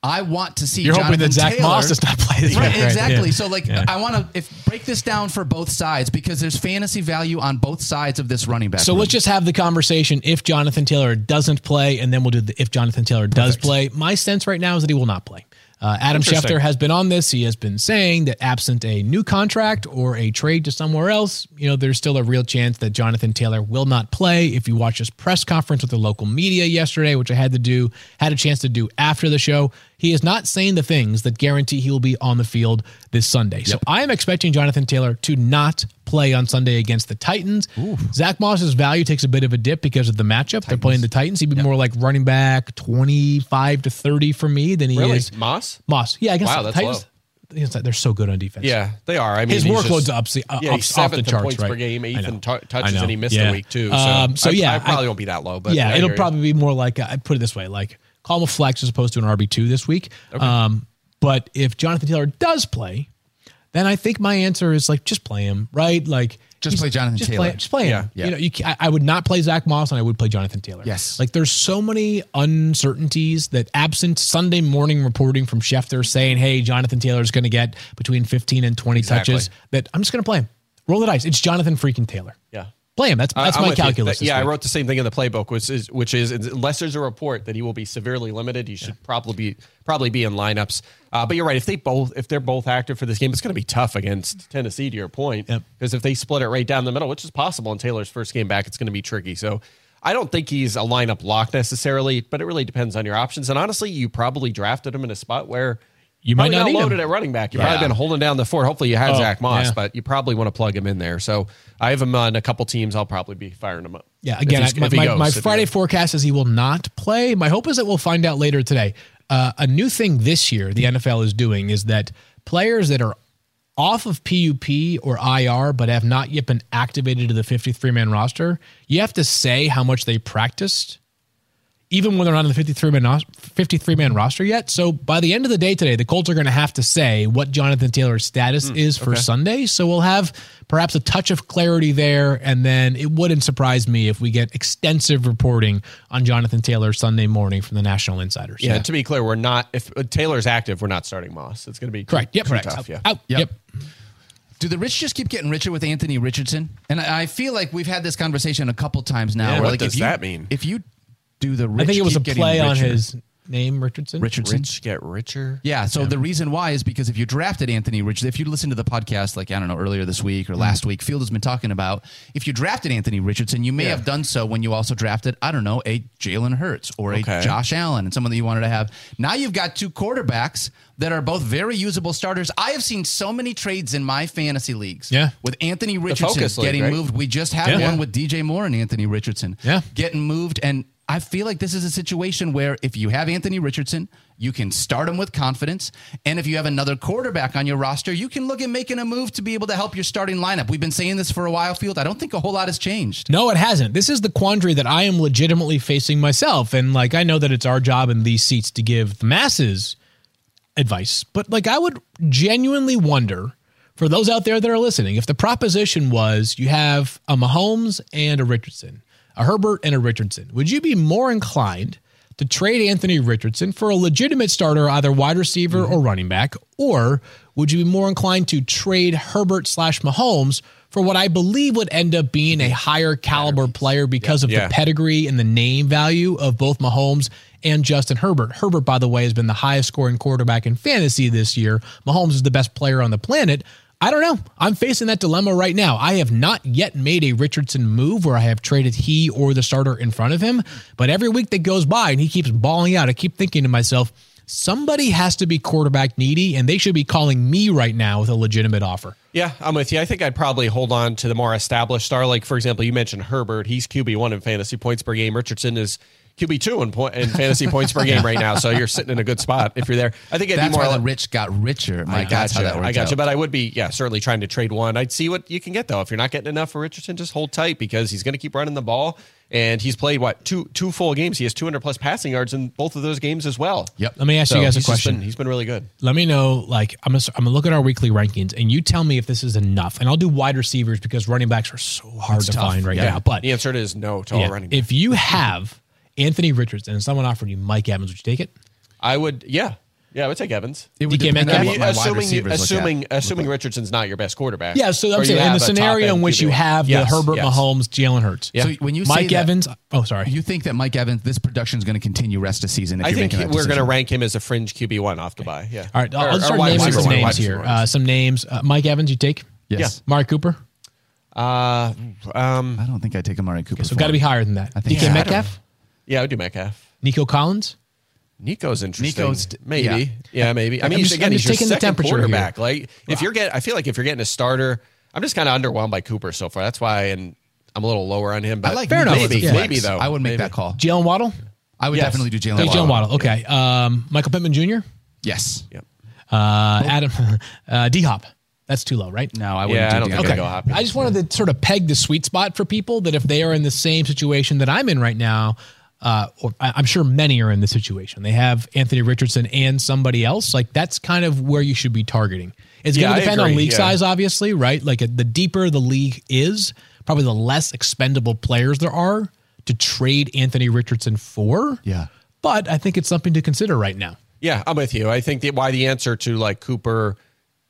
I want to see. You're hoping Jonathan that Zack Taylor- Moss does not play this right? exactly. Yeah. So, like, Yeah. I want to if break this down for both sides because there's fantasy value on both sides of this running back. So room. let's just have the conversation if Jonathan Taylor doesn't play, and then we'll do the if Jonathan Taylor does play. My sense right now is that he will not play. Uh, Adam. Schefter has been on this. He has been saying that absent a new contract or a trade to somewhere else, you know, there's still a real chance that Jonathan Taylor will not play. If you watch his press conference with the local media yesterday, which I had to do, had a chance to do after the show, he is not saying the things that guarantee he will be on the field this Sunday. So I am expecting Jonathan Taylor to not play on Sunday against the Titans. Zack Moss's value takes a bit of a dip because of the matchup. They're playing the Titans. He'd be more like running back 25 to 30 for me than he Really, is. Moss? Moss. Yeah, I guess Wow, the that's Titans. Against- They're so good on defense. Yeah, they are. I mean, His workload's just- up, uh, yeah, he's off the seventh in charts, points per game, eighth in touches, and he missed Yeah. a week too. So, Um, so I, yeah, I probably I- won't be that low, but yeah, it'll probably be more like I put it this way, like call him a flex as opposed to an RB two this week. Um, but if Jonathan Taylor does play, then I think my answer is like just play him, right? Like Just play Jonathan just Taylor. Play, just play him. Yeah. You know, you, I, I would not play Zack Moss, and I would play Jonathan Taylor. Yes. like there's so many uncertainties that absent Sunday morning reporting from Schefter saying, "Hey, Jonathan Taylor is going to get between 15 and 20 Exactly. touches," that I'm just going to play him. Roll the dice. It's Jonathan freaking Taylor. Yeah. Play him. That's that's I'm my calculus. That- yeah, I wrote the same thing in the playbook, which is which is unless there's a report that he will be severely limited, he should probably be probably be in lineups. Uh, but you're right. If they both if they're both active for this game, it's going to be tough against Tennessee. To your point, Yep. because if they split it right down the middle, which is possible in Taylor's first game back, it's going to be tricky. So. I don't think he's a lineup lock necessarily, but it really depends on your options. And honestly, you probably drafted him in a spot where You might probably not loaded at running back. You've Yeah. probably been holding down the fort. Hopefully, you had Oh, Zack Moss, yeah. but you probably want to plug him in there. So I have him on a couple teams. I'll probably be firing him up. Yeah, again, I- my, my, goes, my Friday forecast is he will not play. My hope is that we'll find out later today. Uh, a new thing this year the NFL is doing is that players that are off of PUP or IR but have not yet been activated to the 53 man roster, you have to say how much they practiced even when they're not in the 53 man 53 man roster yet. So by the end of the day today, the Colts are going to have to say what Jonathan Taylor's status is for Sunday. So we'll have perhaps a touch of clarity there, and then it wouldn't surprise me if we get extensive reporting on Jonathan Taylor Sunday morning from the National Insiders. Yeah, to be clear, we're not. If uh, Taylor's active, we're not starting Moss. It's going to be too- correct. Yep, too correct. tough. Yeah, Out. Yep. Yep. Do the rich just keep getting richer with Anthony Richardson? And I I feel like we've had this conversation a couple times now. Yeah, where what like does if you, that mean? If you do the rich I think it was a play on richer- his name, Richardson. Richardson. rich get richer. Yeah. So the reason why is because if you drafted Anthony Richardson, if you listen to the podcast, like, I don't know, earlier this week or Mm-hmm. last week, Field has been talking about if you drafted Anthony Richardson, you may Yeah. have done so when you also drafted, I don't know, a Jalen Hurts or a Josh Allen and someone that you wanted to have. Now you've got two quarterbacks that are both very usable starters. I have seen so many trades in my fantasy leagues Yeah. with Anthony Richardson Focus League, getting right? moved. We just had Yeah. one with DJ Moore and Anthony Richardson Yeah. getting moved. And I feel like this is a situation where if you have Anthony Richardson, you can start him with confidence. And if you have another quarterback on your roster, you can look at making a move to be able to help your starting lineup. We've been saying this for a while, Field. I don't think a whole lot has changed. No, it hasn't. This is the quandary that I am legitimately facing myself. And like, I know that it's our job in these seats to give the masses advice, but like, I would genuinely wonder for those out there that are listening if the proposition was you have a Mahomes and a Richardson, a Herbert and a Richardson, would you be more inclined to trade Anthony Richardson for a legitimate starter, either wide receiver or running back? Or would you be more inclined to trade Herbert slash Mahomes for what I believe would end up being a higher caliber player because of Yeah. the pedigree and the name value of both Mahomes and Justin Herbert. Herbert, by the way, has been the highest scoring quarterback in fantasy this year. Mahomes is the best player on the planet. I don't know. I'm facing that dilemma right now. I have not yet made a Richardson move where I have traded he or the starter in front of him, but every week that goes by and he keeps balling out, I keep thinking to myself, somebody has to be quarterback needy, and they should be calling me right now with a legitimate offer. Yeah, I'm with you. I think I'd probably hold on to the more established star. Like, for example, you mentioned Herbert. He's QB1 in fantasy points per game. Richardson is QB2 in, point, in fantasy points per game right now. So you're sitting in a good spot if you're there. I think it'd That's be more why like, the rich got richer. I Mike. That's got how you. that worked I got out. you. But I would be, yeah, certainly trying to trade one. I'd see what you can get though. If you're not getting enough for Richardson, just hold tight because he's going to keep running the ball. And he's played what two two full games. He has 200 plus passing yards in both of those games as well. Yep. Let me ask So you guys a question. been- he's been really good. Let me know, like, I'm gonna, I'm gonna look at our weekly rankings and you tell me if this is enough. And I'll do wide receivers because running backs are so hard to tough. find right Yeah. now. But The answer is no to all yeah, running. backs. if you have Anthony Richardson and someone offered you Mike Evans, would you take it? I would, yeah, yeah, I would take Evans. It would DK depend Metcalf? on I what mean, my wide assuming receivers look assuming at. assuming Richardson's not your best quarterback. Yeah, so Or I'm you saying in have the a scenario top-end in which you QB. have Yes, the Herbert, yes. Mahomes, Jalen Hurts. Yeah. So when you say Mike that, Evans. Oh, sorry. you think that Mike Evans, this production is going to continue rest of season? If I you're think making that we're going to decision? rank him as a fringe QB one off the buy. Yeah. All right, I'll, Or- I'll or start wide naming receiver some one, wide names receiver here. one. Uh, some names. Uh, Mike Evans, you take? Yes. Mari Cooper. Uh, um, I don't think I take Amari Cooper. So for got to be higher than that. I think DK so. Metcalf, yeah, I would do Metcalf. Nico Collins. Nico's interesting. Nico's- maybe, yeah. yeah, maybe. I I'm mean, just- again, I'm he's just your taking the second temperature here. quarterback. Like, if you're getting, I feel like if you're getting a starter, I'm just kind of underwhelmed by Cooper so far. That's why, and I'm a little lower on him. But I like Fair enough. maybe, Yeah. maybe though. I would make Maybe. that call. Jalen Waddle. I would Yes. definitely do Jalen Waddle. Jalen Waddle. Okay. Um, Michael Pittman Jr. Yes. Yep. Uh, Adam uh, D Hop. That's too low, right? No, I wouldn't. Yeah, do I don't think Okay. Go Hopkins. I just wanted to sort of peg the sweet spot for people that if they are in the same situation that I'm in right now, uh, or I'm sure many are in this situation. They have Anthony Richardson and somebody else. Like that's kind of where you should be targeting. It's Yeah, going to depend on league yeah. size, obviously, right? Like the deeper the league is, probably the less expendable players there are to trade Anthony Richardson for. Yeah. But I think it's something to consider right now. Yeah, I'm with you. I think that why the answer to like Cooper,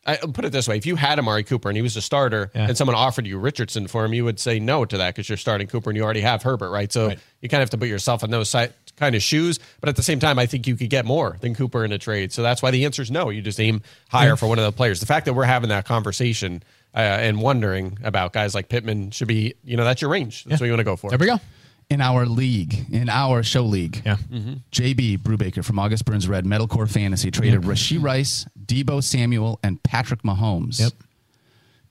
I I'll put it this way: if you had Amari Cooper and he was a starter, Yeah. and someone offered you Richardson for him, you would say no to that because you're starting Cooper and you already have Herbert, right? So Right. you kind of have to put yourself in those kind of shoes. But at the same time, I think you could get more than Cooper in a trade. So that's why the answer is no. You just aim higher for one of the players. The fact that we're having that conversation uh, and wondering about guys like Pittman should be, you know, that's your range. That's what you want to go for. There we go. In our league, in our show league, Yeah. Mm-hmm. JB Brubaker from August Burns Red Metalcore Fantasy traded Rashee Rice, Deebo Samuel, and Patrick Mahomes. Yep.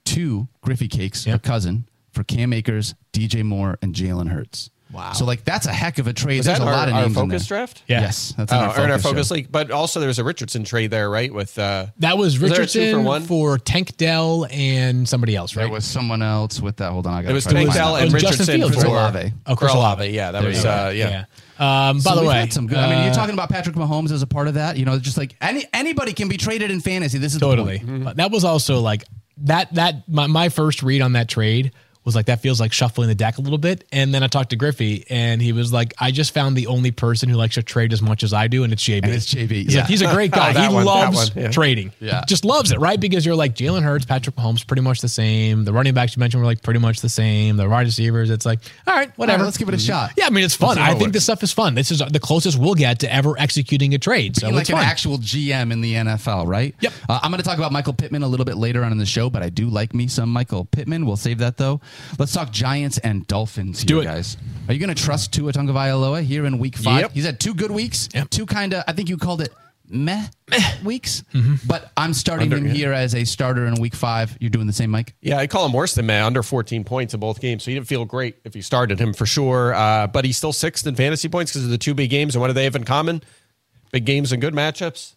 To Griffey Cakes, a cousin, for Cam Akers, DJ Moore, and Jalen Hurts. Wow. So like that's a heck of a trade. Is There's that a our, lot of our names in focus there. draft? Yeah. Yes, that's Oh, in or our in our focus, focus show. league, but also there's a Richardson trade there, right? With uh, That was Was there a Richardson two for one? for Tank Dell and somebody else, right? There was someone else with that. Hold on, I got It was try to Tank Dell and It was Justin Richardson Fields, for? Olave. Oh, Chris Olave. Olave. Yeah, that There was uh, yeah. yeah. Um, by So the way, had some good. I mean, you're uh, talking about Patrick Mahomes as a part of that. You know, just like any anybody can be traded in fantasy. This is the totally. point. But that was also like that. That my, my first read on that trade was like that feels like shuffling the deck a little bit. And then I talked to Griffey, and he was like, "I just found the only person who likes to trade as much as I do, and it's JB. And it's JB, He's yeah. like, he's a great guy. Oh, he one, loves yeah. trading. Yeah. just loves it, right? Because you're like Jalen Hurts, Patrick Mahomes, pretty much the same. The running backs you mentioned were like pretty much the same. The wide receivers, it's like, all right, whatever. right, let's give it a shot. Yeah, I mean it's fun. I think works. this stuff is fun. This is the closest we'll get to ever executing a trade. So Being it's like an fun. actual GM in the NFL, right? Yep. Uh, I'm going to talk about Michael Pittman a little bit later on in the show, but I do like me some Michael Pittman. We'll save that though. Let's talk Giants and Dolphins here, do it. guys. Are you going to trust Tua Tagovailoa here in Week Five? Yep. He's had two good weeks, Yep. two kind of. I think you called it meh, weeks, Mm-hmm. but I'm starting Under- him yeah. here as a starter in Week Five. You're doing the same, Mike. Yeah, I call him worse than Matt, under 14 points in both games. So he didn't feel great if you started him for sure. Uh, but he's still sixth in fantasy points because of the two big games. And what do they have in common? Big games and good matchups,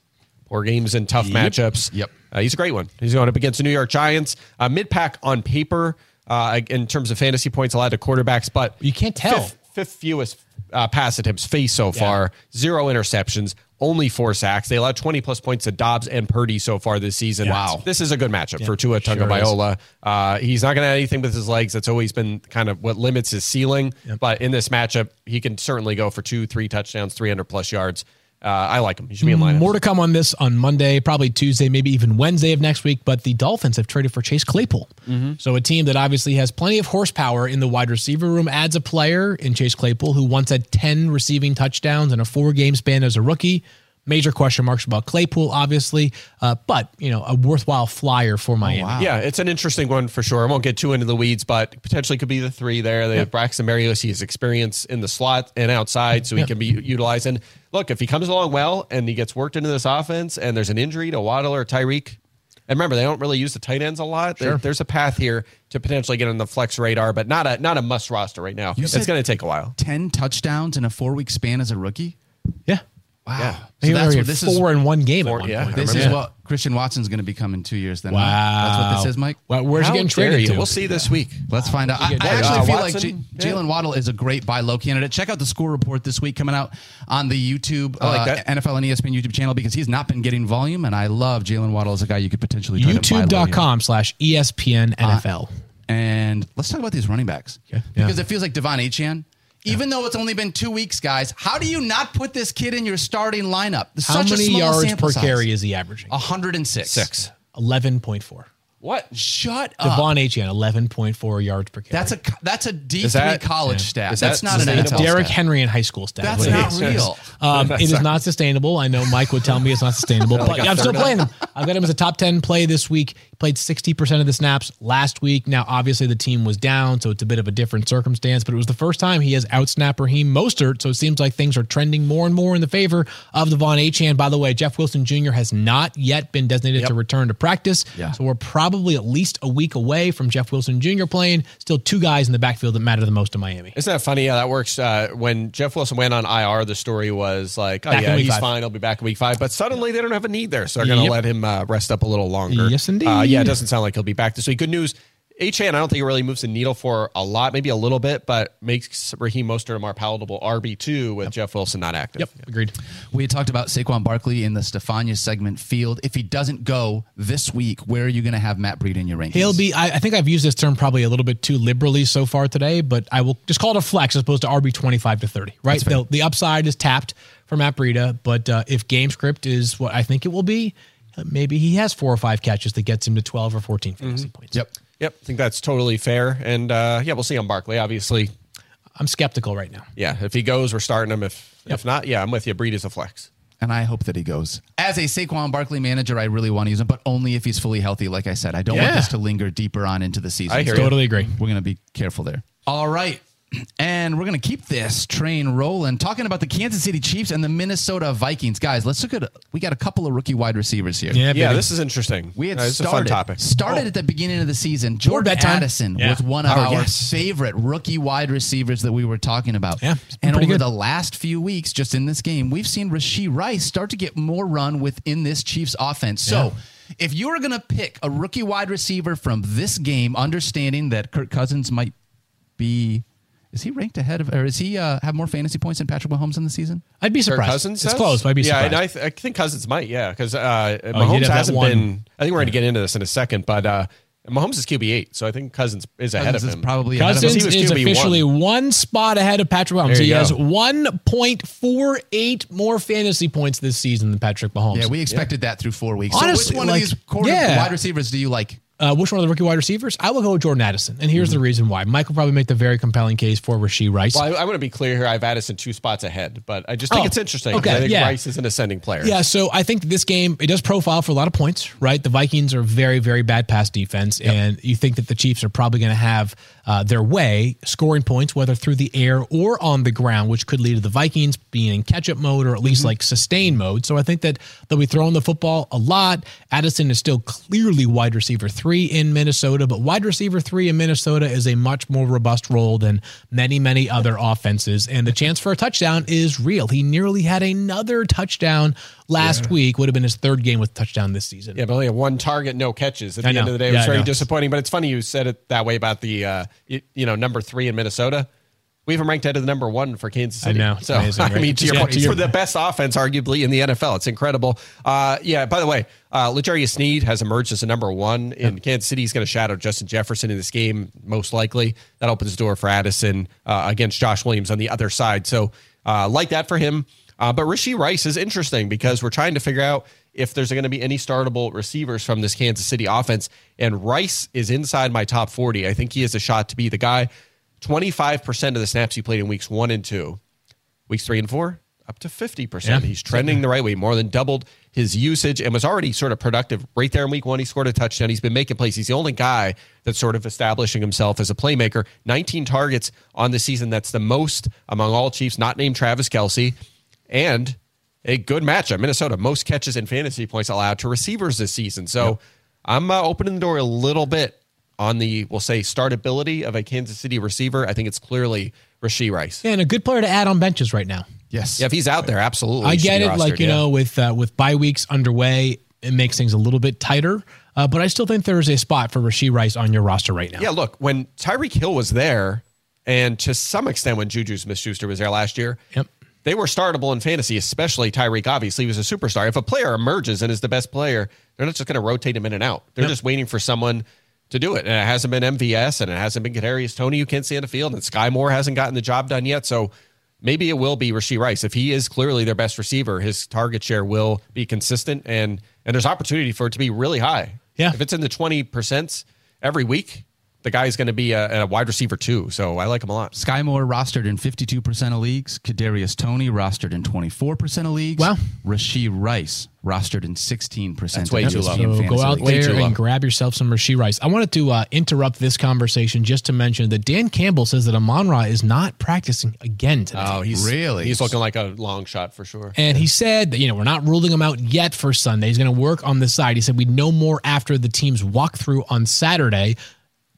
poor games and tough matchups. Yep. Uh, he's a great one. He's going up against the New York Giants. Uh, Mid pack on paper uh, in terms of fantasy points allowed to quarterbacks, but You can't tell. Fifth, fifth fewest uh, pass attempts faced so far, zero interceptions. Only four sacks. They allowed 20 plus points to Dobbs and Purdy so far this season. Wow. This is a good matchup for Tua sure. Uh, he's not going to have anything with his legs. That's always been kind of what limits his ceiling. But in this matchup, he can certainly go for two, three touchdowns, 300 plus yards. Uh, I like him. He should be in lineup. More to come on this on Monday, probably Tuesday, maybe even Wednesday of next week. But the Dolphins have traded for Chase Claypool. So a team that obviously has plenty of horsepower in the wide receiver room adds a player in Chase Claypool who once had 10 receiving touchdowns in a four game span as a rookie. Major question marks about Claypool, obviously, uh, but you know a worthwhile flyer for Miami. Yeah, it's an interesting one for sure. I won't get too into the weeds, but potentially could be the three there. They have Braxton Berrios. He has experience in the slot and outside, so he Yeah. can be utilized. And look, if he comes along well and he gets worked into this offense and there's an injury to Waddle or Tyreek, and remember, they don't really use the tight ends a lot. There- there's a path here to potentially get on the flex radar, but not a not a must roster right now. It's going to take a while. 10 touchdowns in a four week span as a rookie. yeah. Wow. Yeah. So He that's what had this is. four in one game Four- at one yeah. point. This is what Christian Watson's going to become in two years. Then, huh? Wow. That's what this is, Mike. Well, where's How he getting traded to? We'll see this week. Let's find out. I, I actually Uh, feel Watson, like J- Jalen Waddle is a great buy low candidate. Check out the score report this week coming out on the YouTube I like uh, that. NFL and ESPN YouTube channel because he's not been getting volume, and I love Jalen Waddle as a guy you could potentially try to buy low here. YouTube.com slash E ESPN NFL. And let's talk about these running backs Yeah. because it feels like De'Von Achane. Even though it's only been two weeks, guys, how do you not put this kid in your starting lineup? There's How such a many small yards sample per size. carry is he averaging? 106. Six. 11.4. What? Shut up. De'Von Achane, 11.4 yards per carry. That's a that's a D Is three that- college yeah. stat. Is That's that not an sustainable? NFL Derrick stat. Henry in high school stat. That's not is. real. Um, it is not sustainable. I know Mike would tell me it's not sustainable, but I'm still third playing him. I've got him as a top 10 play this week. Played 60% of the snaps last week. Now, obviously, the team was down, so it's a bit of a different circumstance, but it was the first time he has outsnapped Raheem Mostert, so it seems like things are trending more and more in the favor of the De'Von Achane. By the way, Jeff Wilson Jr. has not yet been designated to return to practice, Yeah. so we're probably at least a week away from Jeff Wilson Jr. playing. Still two guys in the backfield that matter the most to Miami. Isn't that funny how that works? Uh, when Jeff Wilson went on IR, the story was like, oh, Back yeah, he's five. fine. He'll be back in week five. But suddenly they don't have a need there. So they're going to Yep. let him uh, rest up a little longer. Yes, indeed. Uh, yeah, it doesn't sound like he'll be back this week. Good news. HN, I don't think it really moves the needle for a lot, maybe a little bit, but makes Raheem Mostert a more palatable RB2 with Jeff Wilson not active. Yep, agreed. We had talked about Saquon Barkley in the Stephania segment field. If he doesn't go this week, where are you going to have Matt Breida in your rankings? He'll be. I, I think I've used this term probably a little bit too liberally so far today, but I will just call it a flex as opposed to RB twenty five to thirty. Right. The, the upside is tapped for Matt Breida, but uh, if game script is what I think it will be, maybe he has four or five catches that gets him to twelve or fourteen fantasy points. Yep. Yep. I think that's totally fair. And uh, yeah, we'll see on Barkley. Obviously, I'm skeptical right now. yeah, if he goes, we're starting him. If if not, yeah, I'm with you. Breed is a flex. And I hope that he goes. As a Saquon Barkley manager, I really want to use him, but only if he's fully healthy. Like I said, I don't want Yeah. this to linger deeper on into the season. I hear So you. Totally agree. We're going to be careful there. All right. And we're going to keep this train rolling. Talking about the Kansas City Chiefs and the Minnesota Vikings. Guys, let's look at we got a couple of rookie wide receivers here. Yeah, baby. this is interesting. We had Uh, this a started, fun topic. started at the beginning of the season. Jordan bedtime. Addison Yeah. was one of Oh, our yes. favorite rookie wide receivers that we were talking about. Yeah, and over good. the last few weeks, just in this game, we've seen Rashee Rice start to get more run within this Chiefs offense. So if you were going to pick a rookie wide receiver from this game, understanding that Kirk Cousins might be. Is he ranked ahead of, or is he uh, have more fantasy points than Patrick Mahomes in the season? I'd be Kirk surprised. Cousins it's says? close, but I'd be yeah, surprised. and I, th- I think Cousins might, yeah, because uh, Oh, he did Mahomes have that hasn't one. been. I think we're going to get into this in a second, but uh, Mahomes is QB eight, so I think Cousins is ahead Cousins of is him. probably ahead of Cousins him. He was is QB1. officially one spot ahead of Patrick Mahomes. There He you has go. 1.48 more fantasy points this season than Patrick Mahomes. Yeah, we expected that through four weeks. Honestly, so which one like, of these quarter yeah. wide receivers do you like? Uh, which one of the rookie wide receivers? I will go with Jordan Addison. And here's the reason why. Mike will probably make the very compelling case for Rashee Rice. Well, I, I want to be clear here. I have Addison two spots ahead, but I just think Oh, it's interesting. okay, I think yeah. Rice is an ascending player. Yeah, so I think this game it does profile for a lot of points, right? The Vikings are very, very bad pass defense, and you think that the Chiefs are probably going to have uh, their way scoring points, whether through the air or on the ground, which could lead to the Vikings being in catch-up mode or at least like sustain mode. So I think that they'll be throwing the football a lot. Addison is still clearly wide receiver three in Minnesota, but wide receiver three in Minnesota is a much more robust role than many, many other offenses, and the chance for a touchdown is real. He nearly had another touchdown last week. Would have been his third game with touchdown this season. Yeah, but only one target, no catches. At the end of the day, it was I very disappointing. But it's funny you said it that way about the uh, you, you know number three in Minnesota. We have him ranked out of the number one for Kansas City. I know. So amazing, I mean, to your Yeah, point, to your- for the best offense, arguably in the NFL, it's incredible. Uh, yeah. By the way, uh, L'Jarius Sneed has emerged as a number one in Kansas City. He's going to shadow Justin Jefferson in this game, most likely. That opens the door for Addison uh, against Josh Williams on the other side. So uh, like that for him. Uh, but Rashee Rice is interesting because we're trying to figure out if there's going to be any startable receivers from this Kansas City offense. And Rice is inside my top 40. I think he has a shot to be the guy. 25% of the snaps he played in weeks one and two, weeks three and four, up to 50%. Yeah. He's trending the right way, more than doubled his usage and was already sort of productive right there in week one. He scored a touchdown. He's been making plays. He's the only guy that's sort of establishing himself as a playmaker. 19 targets on the season. That's the most among all Chiefs, not named Travis Kelce. And a good matchup. Minnesota, most catches and fantasy points allowed to receivers this season. So I'm uh, opening the door a little bit on the, we'll say, startability of a Kansas City receiver. I think it's clearly Rashee Rice. Yeah, and a good player to add on benches right now. Yes. Yeah, if he's out there, absolutely. I get be it. Like you yeah. know, with uh, with bye weeks underway, it makes things a little bit tighter. Uh, but I still think there is a spot for Rashee Rice on your roster right now. Yeah, look, when Tyreek Hill was there, and to some extent when Juju Smith Schuster was there last year, Yep. they were startable in fantasy, especially Tyreek. Obviously, he was a superstar. If a player emerges and is the best player, they're not just going to rotate him in and out. They're just waiting for someone to do it. And it hasn't been MVS and it hasn't been Kadarius Toney who can't see in the field, and Skyy Moore hasn't gotten the job done yet. So maybe it will be Rashee Rice. If he is clearly their best receiver, his target share will be consistent and and there's opportunity for it to be really high. Yeah. If it's in the twenty percent every week, the guy's going to be a, a wide receiver too. So I like him a lot. Skyy Moore rostered in 52% of leagues. Kadarius Toney rostered in 24% of leagues. Wow. Rashee Rice rostered in 16% That's way of too low. So go out leagues. There and grab yourself some Rashee Rice. I wanted to uh, interrupt this conversation just to mention that Dan Campbell says that Amon Ra is not practicing again today. Oh, he's Really? he's looking like a long shot for sure. And he said that, you know, we're not ruling him out yet for Sunday. He's going to work on the side. He said we'd know more after the team's walkthrough on Saturday.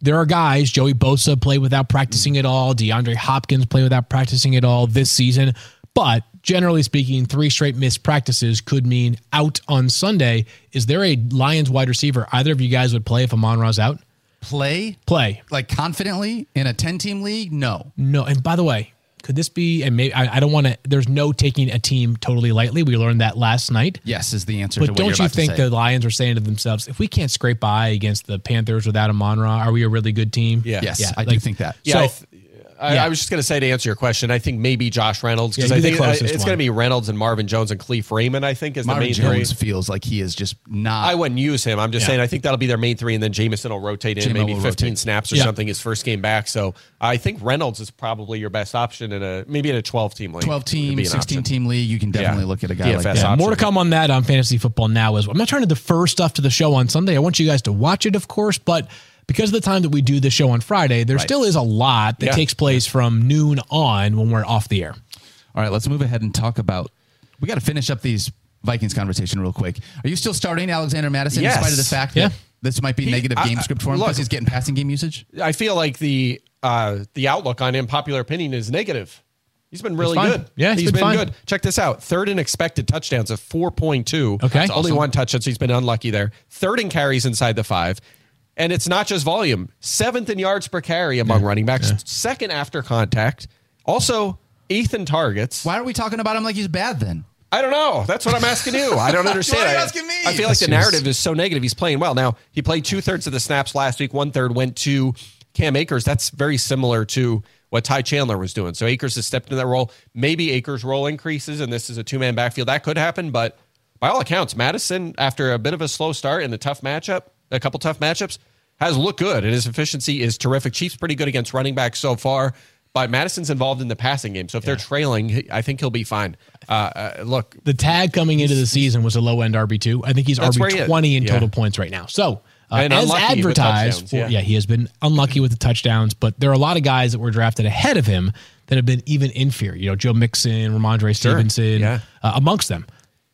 There are guys, Joey Bosa played without practicing at all. DeAndre Hopkins played without practicing at all this season. But generally speaking, three straight missed practices could mean out on Sunday. Is there a Lions wide receiver either of you guys would play if Amon Ra's out? Play Play. like confidently in a 10 team league? No. No. And by the way, could this be, and maybe I, I don't want to, there's no taking a team totally lightly. We learned that last night. Yes, is the answer But what don't you're you about think the Lions are saying to themselves, if we can't scrape by against the Panthers without a Ra, are we a really good team? Yeah. Yes, Yeah, I do think that. Yeah, I, So- th- I, yeah. I was just going to say to answer your question, I think maybe Josh Reynolds because Yeah, I he'd the think closest it's going to be Reynolds and Marvin Jones and Kalif Raymond. I think is the Marvin main Jones three. feels like he is just not. I wouldn't use him. I'm just Yeah. saying I think that'll be their main three, and then Jameson will rotate in Jamo maybe 15 rotate. snaps or Yeah. something his first game back. So I think Reynolds is probably your best option in a maybe in a 12 team league. 12 team, 16 option. team league. You can definitely Yeah. look at a guy like that. option. More to come on that on Fantasy Football Now as well. I'm not trying to defer stuff to the show on Sunday. I want you guys to watch it, of course, but because of the time that we do the show on Friday, there still is a lot that Yeah. takes place from noon on when we're off the air. All right, let's move ahead and talk about. We got to finish up these Vikings conversation real quick. Are you still starting Alexander Mattison Yes. in spite of the fact Yeah. that this might be negative I- game I- script for him look- because he's getting passing game usage? I feel like the uh, the outlook on unpopular opinion is negative. He's been really good. Yeah, he's he's been been, good. Check this out: third in expected touchdowns of four point two. Okay. That's only awesome. one touchdown, so he's been unlucky there. Third in carries inside the five, and it's not just volume. Seventh in yards per carry among running backs. Second after contact. Also eighth in targets. Why aren't we talking about him like he's bad then? I don't know. That's what I'm asking you. I don't understand. Why are you I- asking me? I feel like the narrative is so negative. He's playing well. Now, he played two thirds of the snaps last week. One third went to Cam Akers. That's very similar to what Ty Chandler was doing. So Akers has stepped into that role. Maybe Akers' role increases and this is a two man backfield. That could happen. But by all accounts, Mattison, after a bit of a slow start and the tough matchup, a couple tough matchups, has looked good. And his efficiency is terrific. Chiefs pretty good against running backs so far. But Mattison's involved in the passing game. So if they're trailing, I think he'll be fine. Uh, uh, look, The tag coming into the season was a low end RB2. I think he's That's where he RB. 20 in Yeah. total points right now. So, uh, And as advertised, for- yeah. yeah, he has been unlucky with the touchdowns, but there are a lot of guys that were drafted ahead of him that have been even inferior. You know, Joe Mixon, Rhamondre Stevenson, Yeah. uh, amongst them.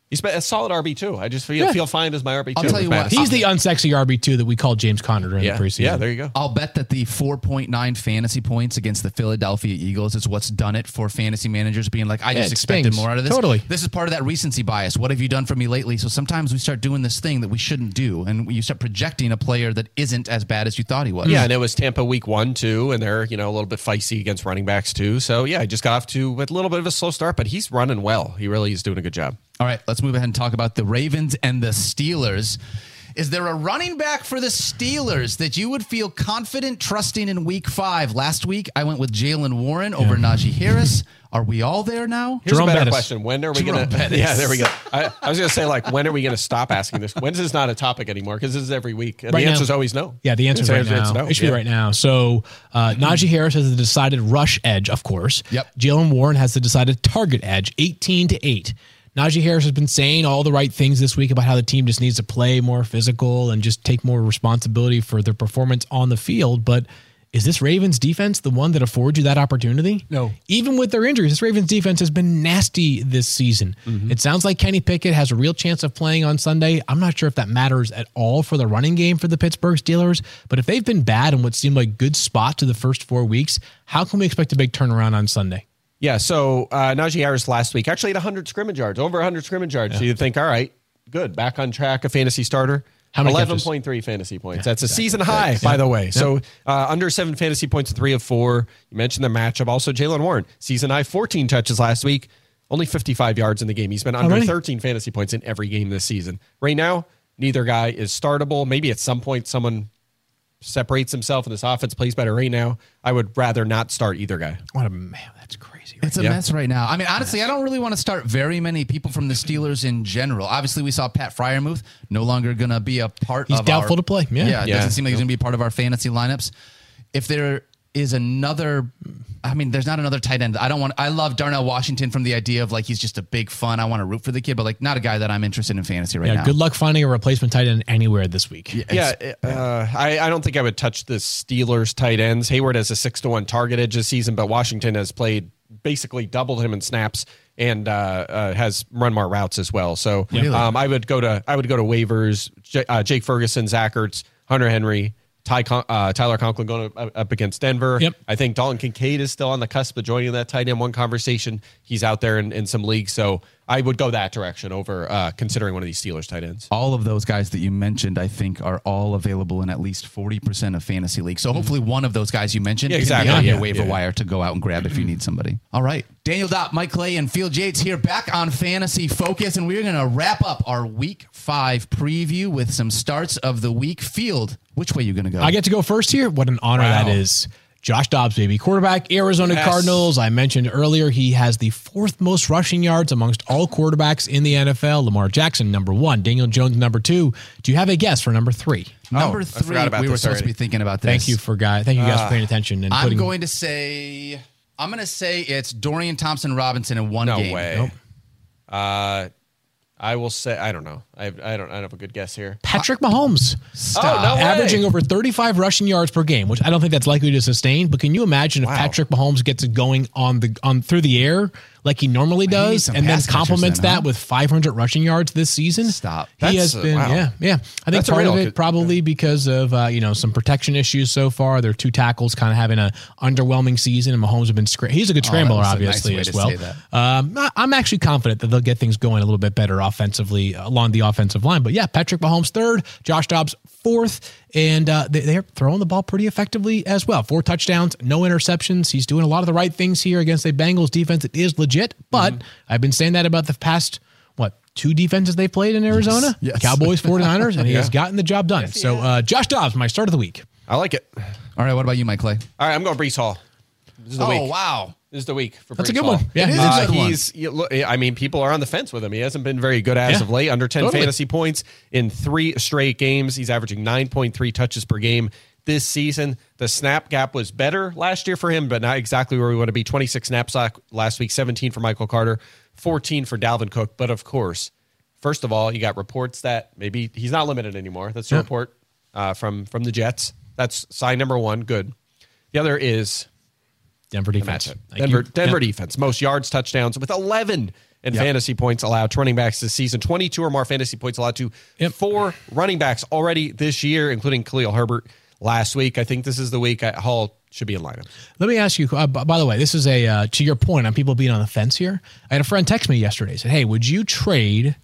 He's been a solid RB two. I just feel, Yeah. feel fine as my RB two. I'll tell you what, He's the unsexy RB2 that we called James Conner during yeah, the preseason. yeah. There you go. I'll bet that the 4.9 fantasy points against the Philadelphia Eagles is what's done it for fantasy managers being like, I Yeah, just it expected stings. more out of this. Totally. This is part of that recency bias. What have you done for me lately? So sometimes we start doing this thing that we shouldn't do, and you start projecting a player that isn't as bad as you thought he was. Yeah, and it was Tampa week one too, and they're you know a little bit feisty against running backs too. So yeah, I just got off to with a little bit of a slow start, but he's running well. He really is doing a good job. All right, let's move ahead and talk about the Ravens and the Steelers. Is there a running back for the Steelers that you would feel confident trusting in week five? Last week, I went with Jaylen Warren over Najee Harris. Are we all there now? Here's Jerome a better Bettis. question. When are we going to? Bettis. Yeah, there we go. I, I was going to say, like, when are we going to stop asking this? When is this not a topic anymore? Because this is every week. And Right the now. answer is always no. Yeah, the answer is It's right answer- it's now. no. It should Yeah. be right now. So uh, Najee Harris has the decided rush edge, of course. Yep. Jaylen Warren has the decided target edge, 18 to 8. Najee Harris has been saying all the right things this week about how the team just needs to play more physical and just take more responsibility for their performance on the field. But is this Ravens defense the one that affords you that opportunity? No. Even with their injuries, this Ravens defense has been nasty this season. Mm-hmm. It sounds like Kenny Pickett has a real chance of playing on Sunday. I'm not sure if that matters at all for the running game for the Pittsburgh Steelers, but if they've been bad in what seemed like good spot to the first four weeks, how can we expect a big turnaround on Sunday? Yeah, so uh, Najee Harris last week actually had 100 scrimmage yards, over 100 scrimmage yards. So you'd think, all right, good, back on track, a fantasy starter. How many catches? 11.3 fantasy points. That's a season high, by the way. So uh, under seven fantasy points, three of four. You mentioned the matchup. Also, Jaylen Warren, season high, 14 touches last week, only 55 yards in the game. He's been under Already? 13 fantasy points in every game this season. Right now, neither guy is startable. Maybe at some point, someone separates himself and this offense plays better right now. I would rather not start either guy. What a man, that's crazy. Right? It's a Yeah. mess right now. I mean, honestly, I don't really want to start very many people from the Steelers in general. Obviously, we saw Pat Freiermuth no longer going to be a part of the Steelers. He's doubtful our, to play. Yeah. yeah, it Yeah. doesn't seem like he's going to be part of our fantasy lineups. If there is another, I mean, there's not another tight end. I don't want. I love Darnell Washington from the idea of like he's just a big fun. I want to root for the kid, but like not a guy that I'm interested in fantasy right Yeah, now. good luck finding a replacement tight end anywhere this week. Yeah, uh, I, I don't think I would touch the Steelers tight ends. Heyward has a six to one target edge this season, but Washington has played basically doubled him in snaps and uh, uh, has run more routes as well. So um, I would go to I would go to waivers. J- uh, Jake Ferguson, Zach Ertz, Hunter Henry. Ty Con- uh, Tyler Conklin going up up against Denver. Yep. I think Dalton Kincaid is still on the cusp of joining that tight end one conversation. He's out there in, in some leagues, so I would go that direction over uh, considering one of these Steelers tight ends. all of those guys that you mentioned, I think, are all available in at least 40% of fantasy leagues. So hopefully one of those guys you mentioned Yeah, can exactly. be on Yeah, your waiver yeah. wire to go out and grab if you need somebody. All right. Daniel Dopp, Mike Clay, and Field Yates here back on Fantasy Focus. And we're going to wrap up our week five preview with some starts of the week. Field, which way are you going to go? I get to go first here. What an honor Wow. that is. Josh Dobbs, baby. Quarterback, Arizona Yes. Cardinals. I mentioned earlier he has the fourth most rushing yards amongst all quarterbacks in the NFL. Lamar Jackson, number one. Daniel Jones, number two. Do you have a guess for number three? Number Oh, I three, about we were this supposed to be thinking about this. Thank you for guy. Thank you guys for paying attention and I'm putting. going to say, I'm going to say it's Dorian Thompson Robinson in one No game. way. Nope. Uh, I will say I don't know. I, I don't. I don't have a good guess here. Patrick Mahomes. Stop. Oh, no way. averaging over 35 rushing yards per game, which I don't think that's likely to sustain. But can you imagine if Wow. Patrick Mahomes gets it going on the on through the air like he normally needs does, some and then pass catchers complements then, huh? that with 500 rushing yards this season? Stop. He That's, has uh, been, wow. yeah, yeah. I think That's a part of real- it probably because of uh, you know some protection issues so far. Their two tackles kind of having a underwhelming season, and Mahomes have been. Scra- he's a good Oh, that scrambler, was a nice obviously way as to well. say that. Um, I- I'm actually confident that they'll get things going a little bit better offensively along the offensive line. But yeah, Patrick Mahomes third, Josh Dobbs fourth, and uh, they, they're throwing the ball pretty effectively as well. Four touchdowns, no interceptions. He's doing a lot of the right things here against a Bengals defense that is legit. But Mm-hmm. I've been saying that about the past what two defenses they played in Arizona, Yes. Cowboys, 49ers, and he has gotten the job done. so uh, Josh Dobbs, my start of the week. I like it. All right. What about you, Mike Clay? All right, I'm going Breece Hall. This is the Oh, week. wow. This is the week for That's a good Hall. one. Yeah. It is a Uh, good one. he's. you look, I mean, people are on the fence with him. He hasn't been very good as Yeah. of late. Under 10 Totally. fantasy points in three straight games. He's averaging 9.3 touches per game this season. The snap gap was better last year for him, but not exactly where we want to be. 26 snaps last week, 17 for Michael Carter, 14 for Dalvin Cook. But of course, first of all, you got reports that maybe he's not limited anymore. That's the Yeah. report uh, from from the Jets. That's sign number one. Good. The other is Denver defense. Denver. Denver Yep. defense, most yards, touchdowns with 11 in fantasy points allowed to running backs this season. 22 or more fantasy points allowed to Yep. four running backs already this year, including Khalil Herbert last week. I think this is the week I, Hall should be in lineup. Let me ask you. Uh, b- by the way, this is a uh, to your point on people being on the fence here. I had a friend text me yesterday. Said, "Hey, would you trade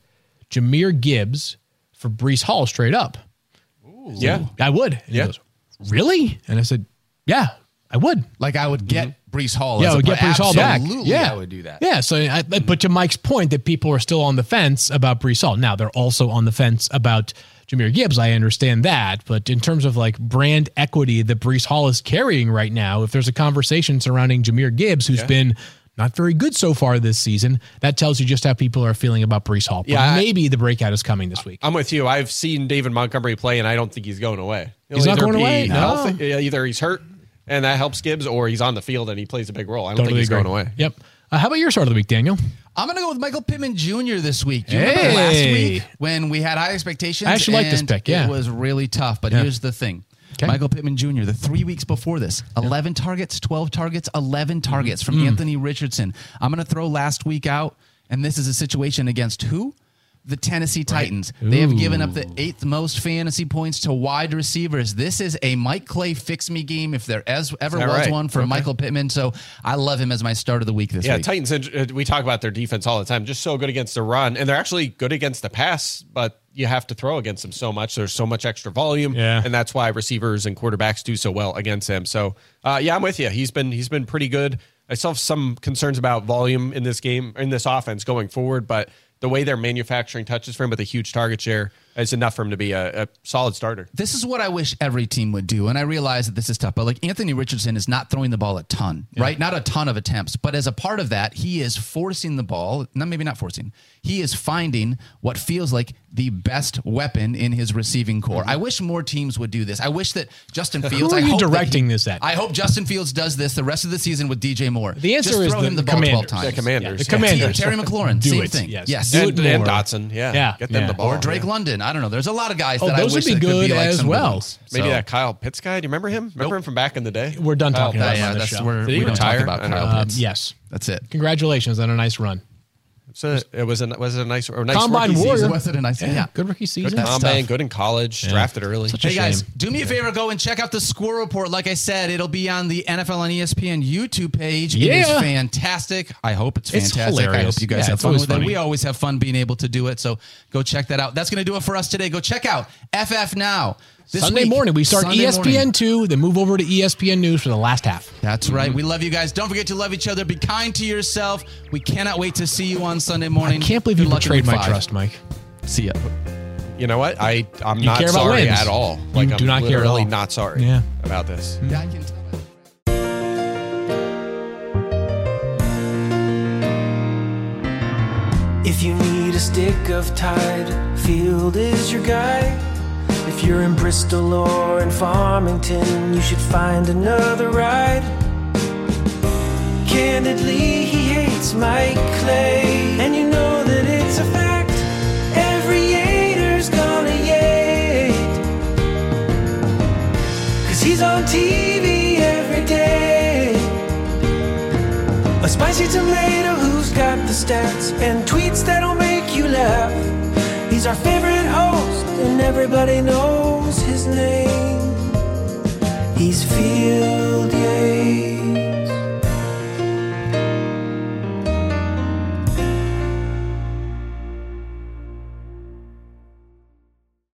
Jahmyr Gibbs for Breece Hall straight up?" Yeah. I would. And he Yeah. goes, really? And I said, "Yeah, I would." Like I would get mm-hmm. Breece Hall. Yeah, as I a would get. Breece Hall back. Absolutely, Yeah, I would do that. Yeah. So, I, but to Mike's point, that people are still on the fence about Breece Hall. Now they're also on the fence about Jahmyr Gibbs. I understand that, but in terms of like brand equity that Breece Hall is carrying right now, if there's a conversation surrounding Jahmyr Gibbs, who's been not very good so far this season. That tells you just how people are feeling about Breece Hall. But Yeah, I- maybe the breakout is coming this week. I'm with you. I've seen David Montgomery play, and I don't think he's going away. He'll He's not going be away? No. healthy- Either he's hurt, and that helps Gibbs, or he's on the field and he plays a big role. I don't think he's agree. going away. Yep. Uh, how about your start of the week, Daniel? I'm going to go with Michael Pittman Jr. this week. Do you remember Hey. last week when we had high expectations? I actually like this and pick, yeah. It was really tough, but Yeah. here's the thing. Okay. Michael Pittman Jr., the three weeks before this, 11 targets, 12 targets, 11 targets from Mm. Anthony Richardson. I'm going to throw last week out, and this is a situation against who? The Tennessee Titans. They have given up the eighth most fantasy points to wide receivers. This is a Mike Clay fix me game if there as, ever was right? one for Michael Pittman. So I love him as my start of the week this Yeah, week. Yeah, Titans. We talk about their defense all the time. Just so good against the run, and they're actually good against the pass. But you have to throw against them so much. There's so much extra volume, Yeah. and that's why receivers and quarterbacks do so well against him. So, uh, yeah, I'm with you. He's been he's been pretty good. I still have some concerns about volume in this game in this offense going forward, but the way they're manufacturing touches for him with a huge target share is enough for him to be a, a solid starter. this is what I wish every team would do. And I realize that this is tough, but like Anthony Richardson is not throwing the ball a ton, right? Not a ton of attempts, but as a part of that, he is forcing the ball. No, maybe not forcing. He is finding what feels like the best weapon in his receiving core. I wish more teams would do this. I wish that Justin Fields. Who are I you hope directing he- this at? I hope Justin Fields does this the rest of the season with DJ Moore. The answer Just is throw the, him the, the ball twelve commanders. times. The Commanders. The Yeah. commanders. Terry McLaurin, Do same it. thing. Yes. Yes. Do And, it and. Dotson, yeah, Yeah. get them Yeah. the ball. Or Drake yeah. London. I don't know. There's a lot of guys Oh, that I those wish would be that could good be like as some well. ones. Maybe that Kyle Pitts guy. Do you remember him? Remember him from back in the day? We're done Kyle talking about Pitts. him yeah, that's where we don't talk retire? about Kyle. Um, Pitts. yes. That's it. Congratulations on a nice run. So it was a was it a nice, a nice Combine rookie warrior. season? Was it a nice? Yeah. Good rookie season. That's Combine, tough. good in college, drafted early. Such a Hey guys, do me a favor, go and check out the score report. Like I said, it'll be on the NFL on ESPN YouTube page. It is Yeah. fantastic. I hope it's It's fantastic. I hilarious. hope you guys Yeah, have fun always with it. We always have fun being able to do it. So go check that out. That's going to do it for us today. Go check out FF Now. This Sunday week, morning, we start Sunday ESPN morning. 2, then move over to ESPN News for the last half. That's right. Mm-hmm. We love you guys. Don't forget to love each other. Be kind to yourself. We cannot wait to see you on Sunday morning. I can't believe Good you luck in betrayed my five. trust, Mike. See ya. You know what? I I'm You not care sorry wins. at all. You Like do I'm not care at literally all. not sorry Yeah. about this. Mm-hmm. Yeah, I can tell. If you need a stick of tide, Field is your guy. If you're in Bristol or in Farmington, you should find another ride. Candidly, he hates Mike Clay, and you know that it's a fact. Every Yater's gonna yate. Cause he's on TV every day. A spicy tomato who's got the stats and tweets that'll make you laugh. He's our favorite host, and everybody knows his name. He's Field Yates.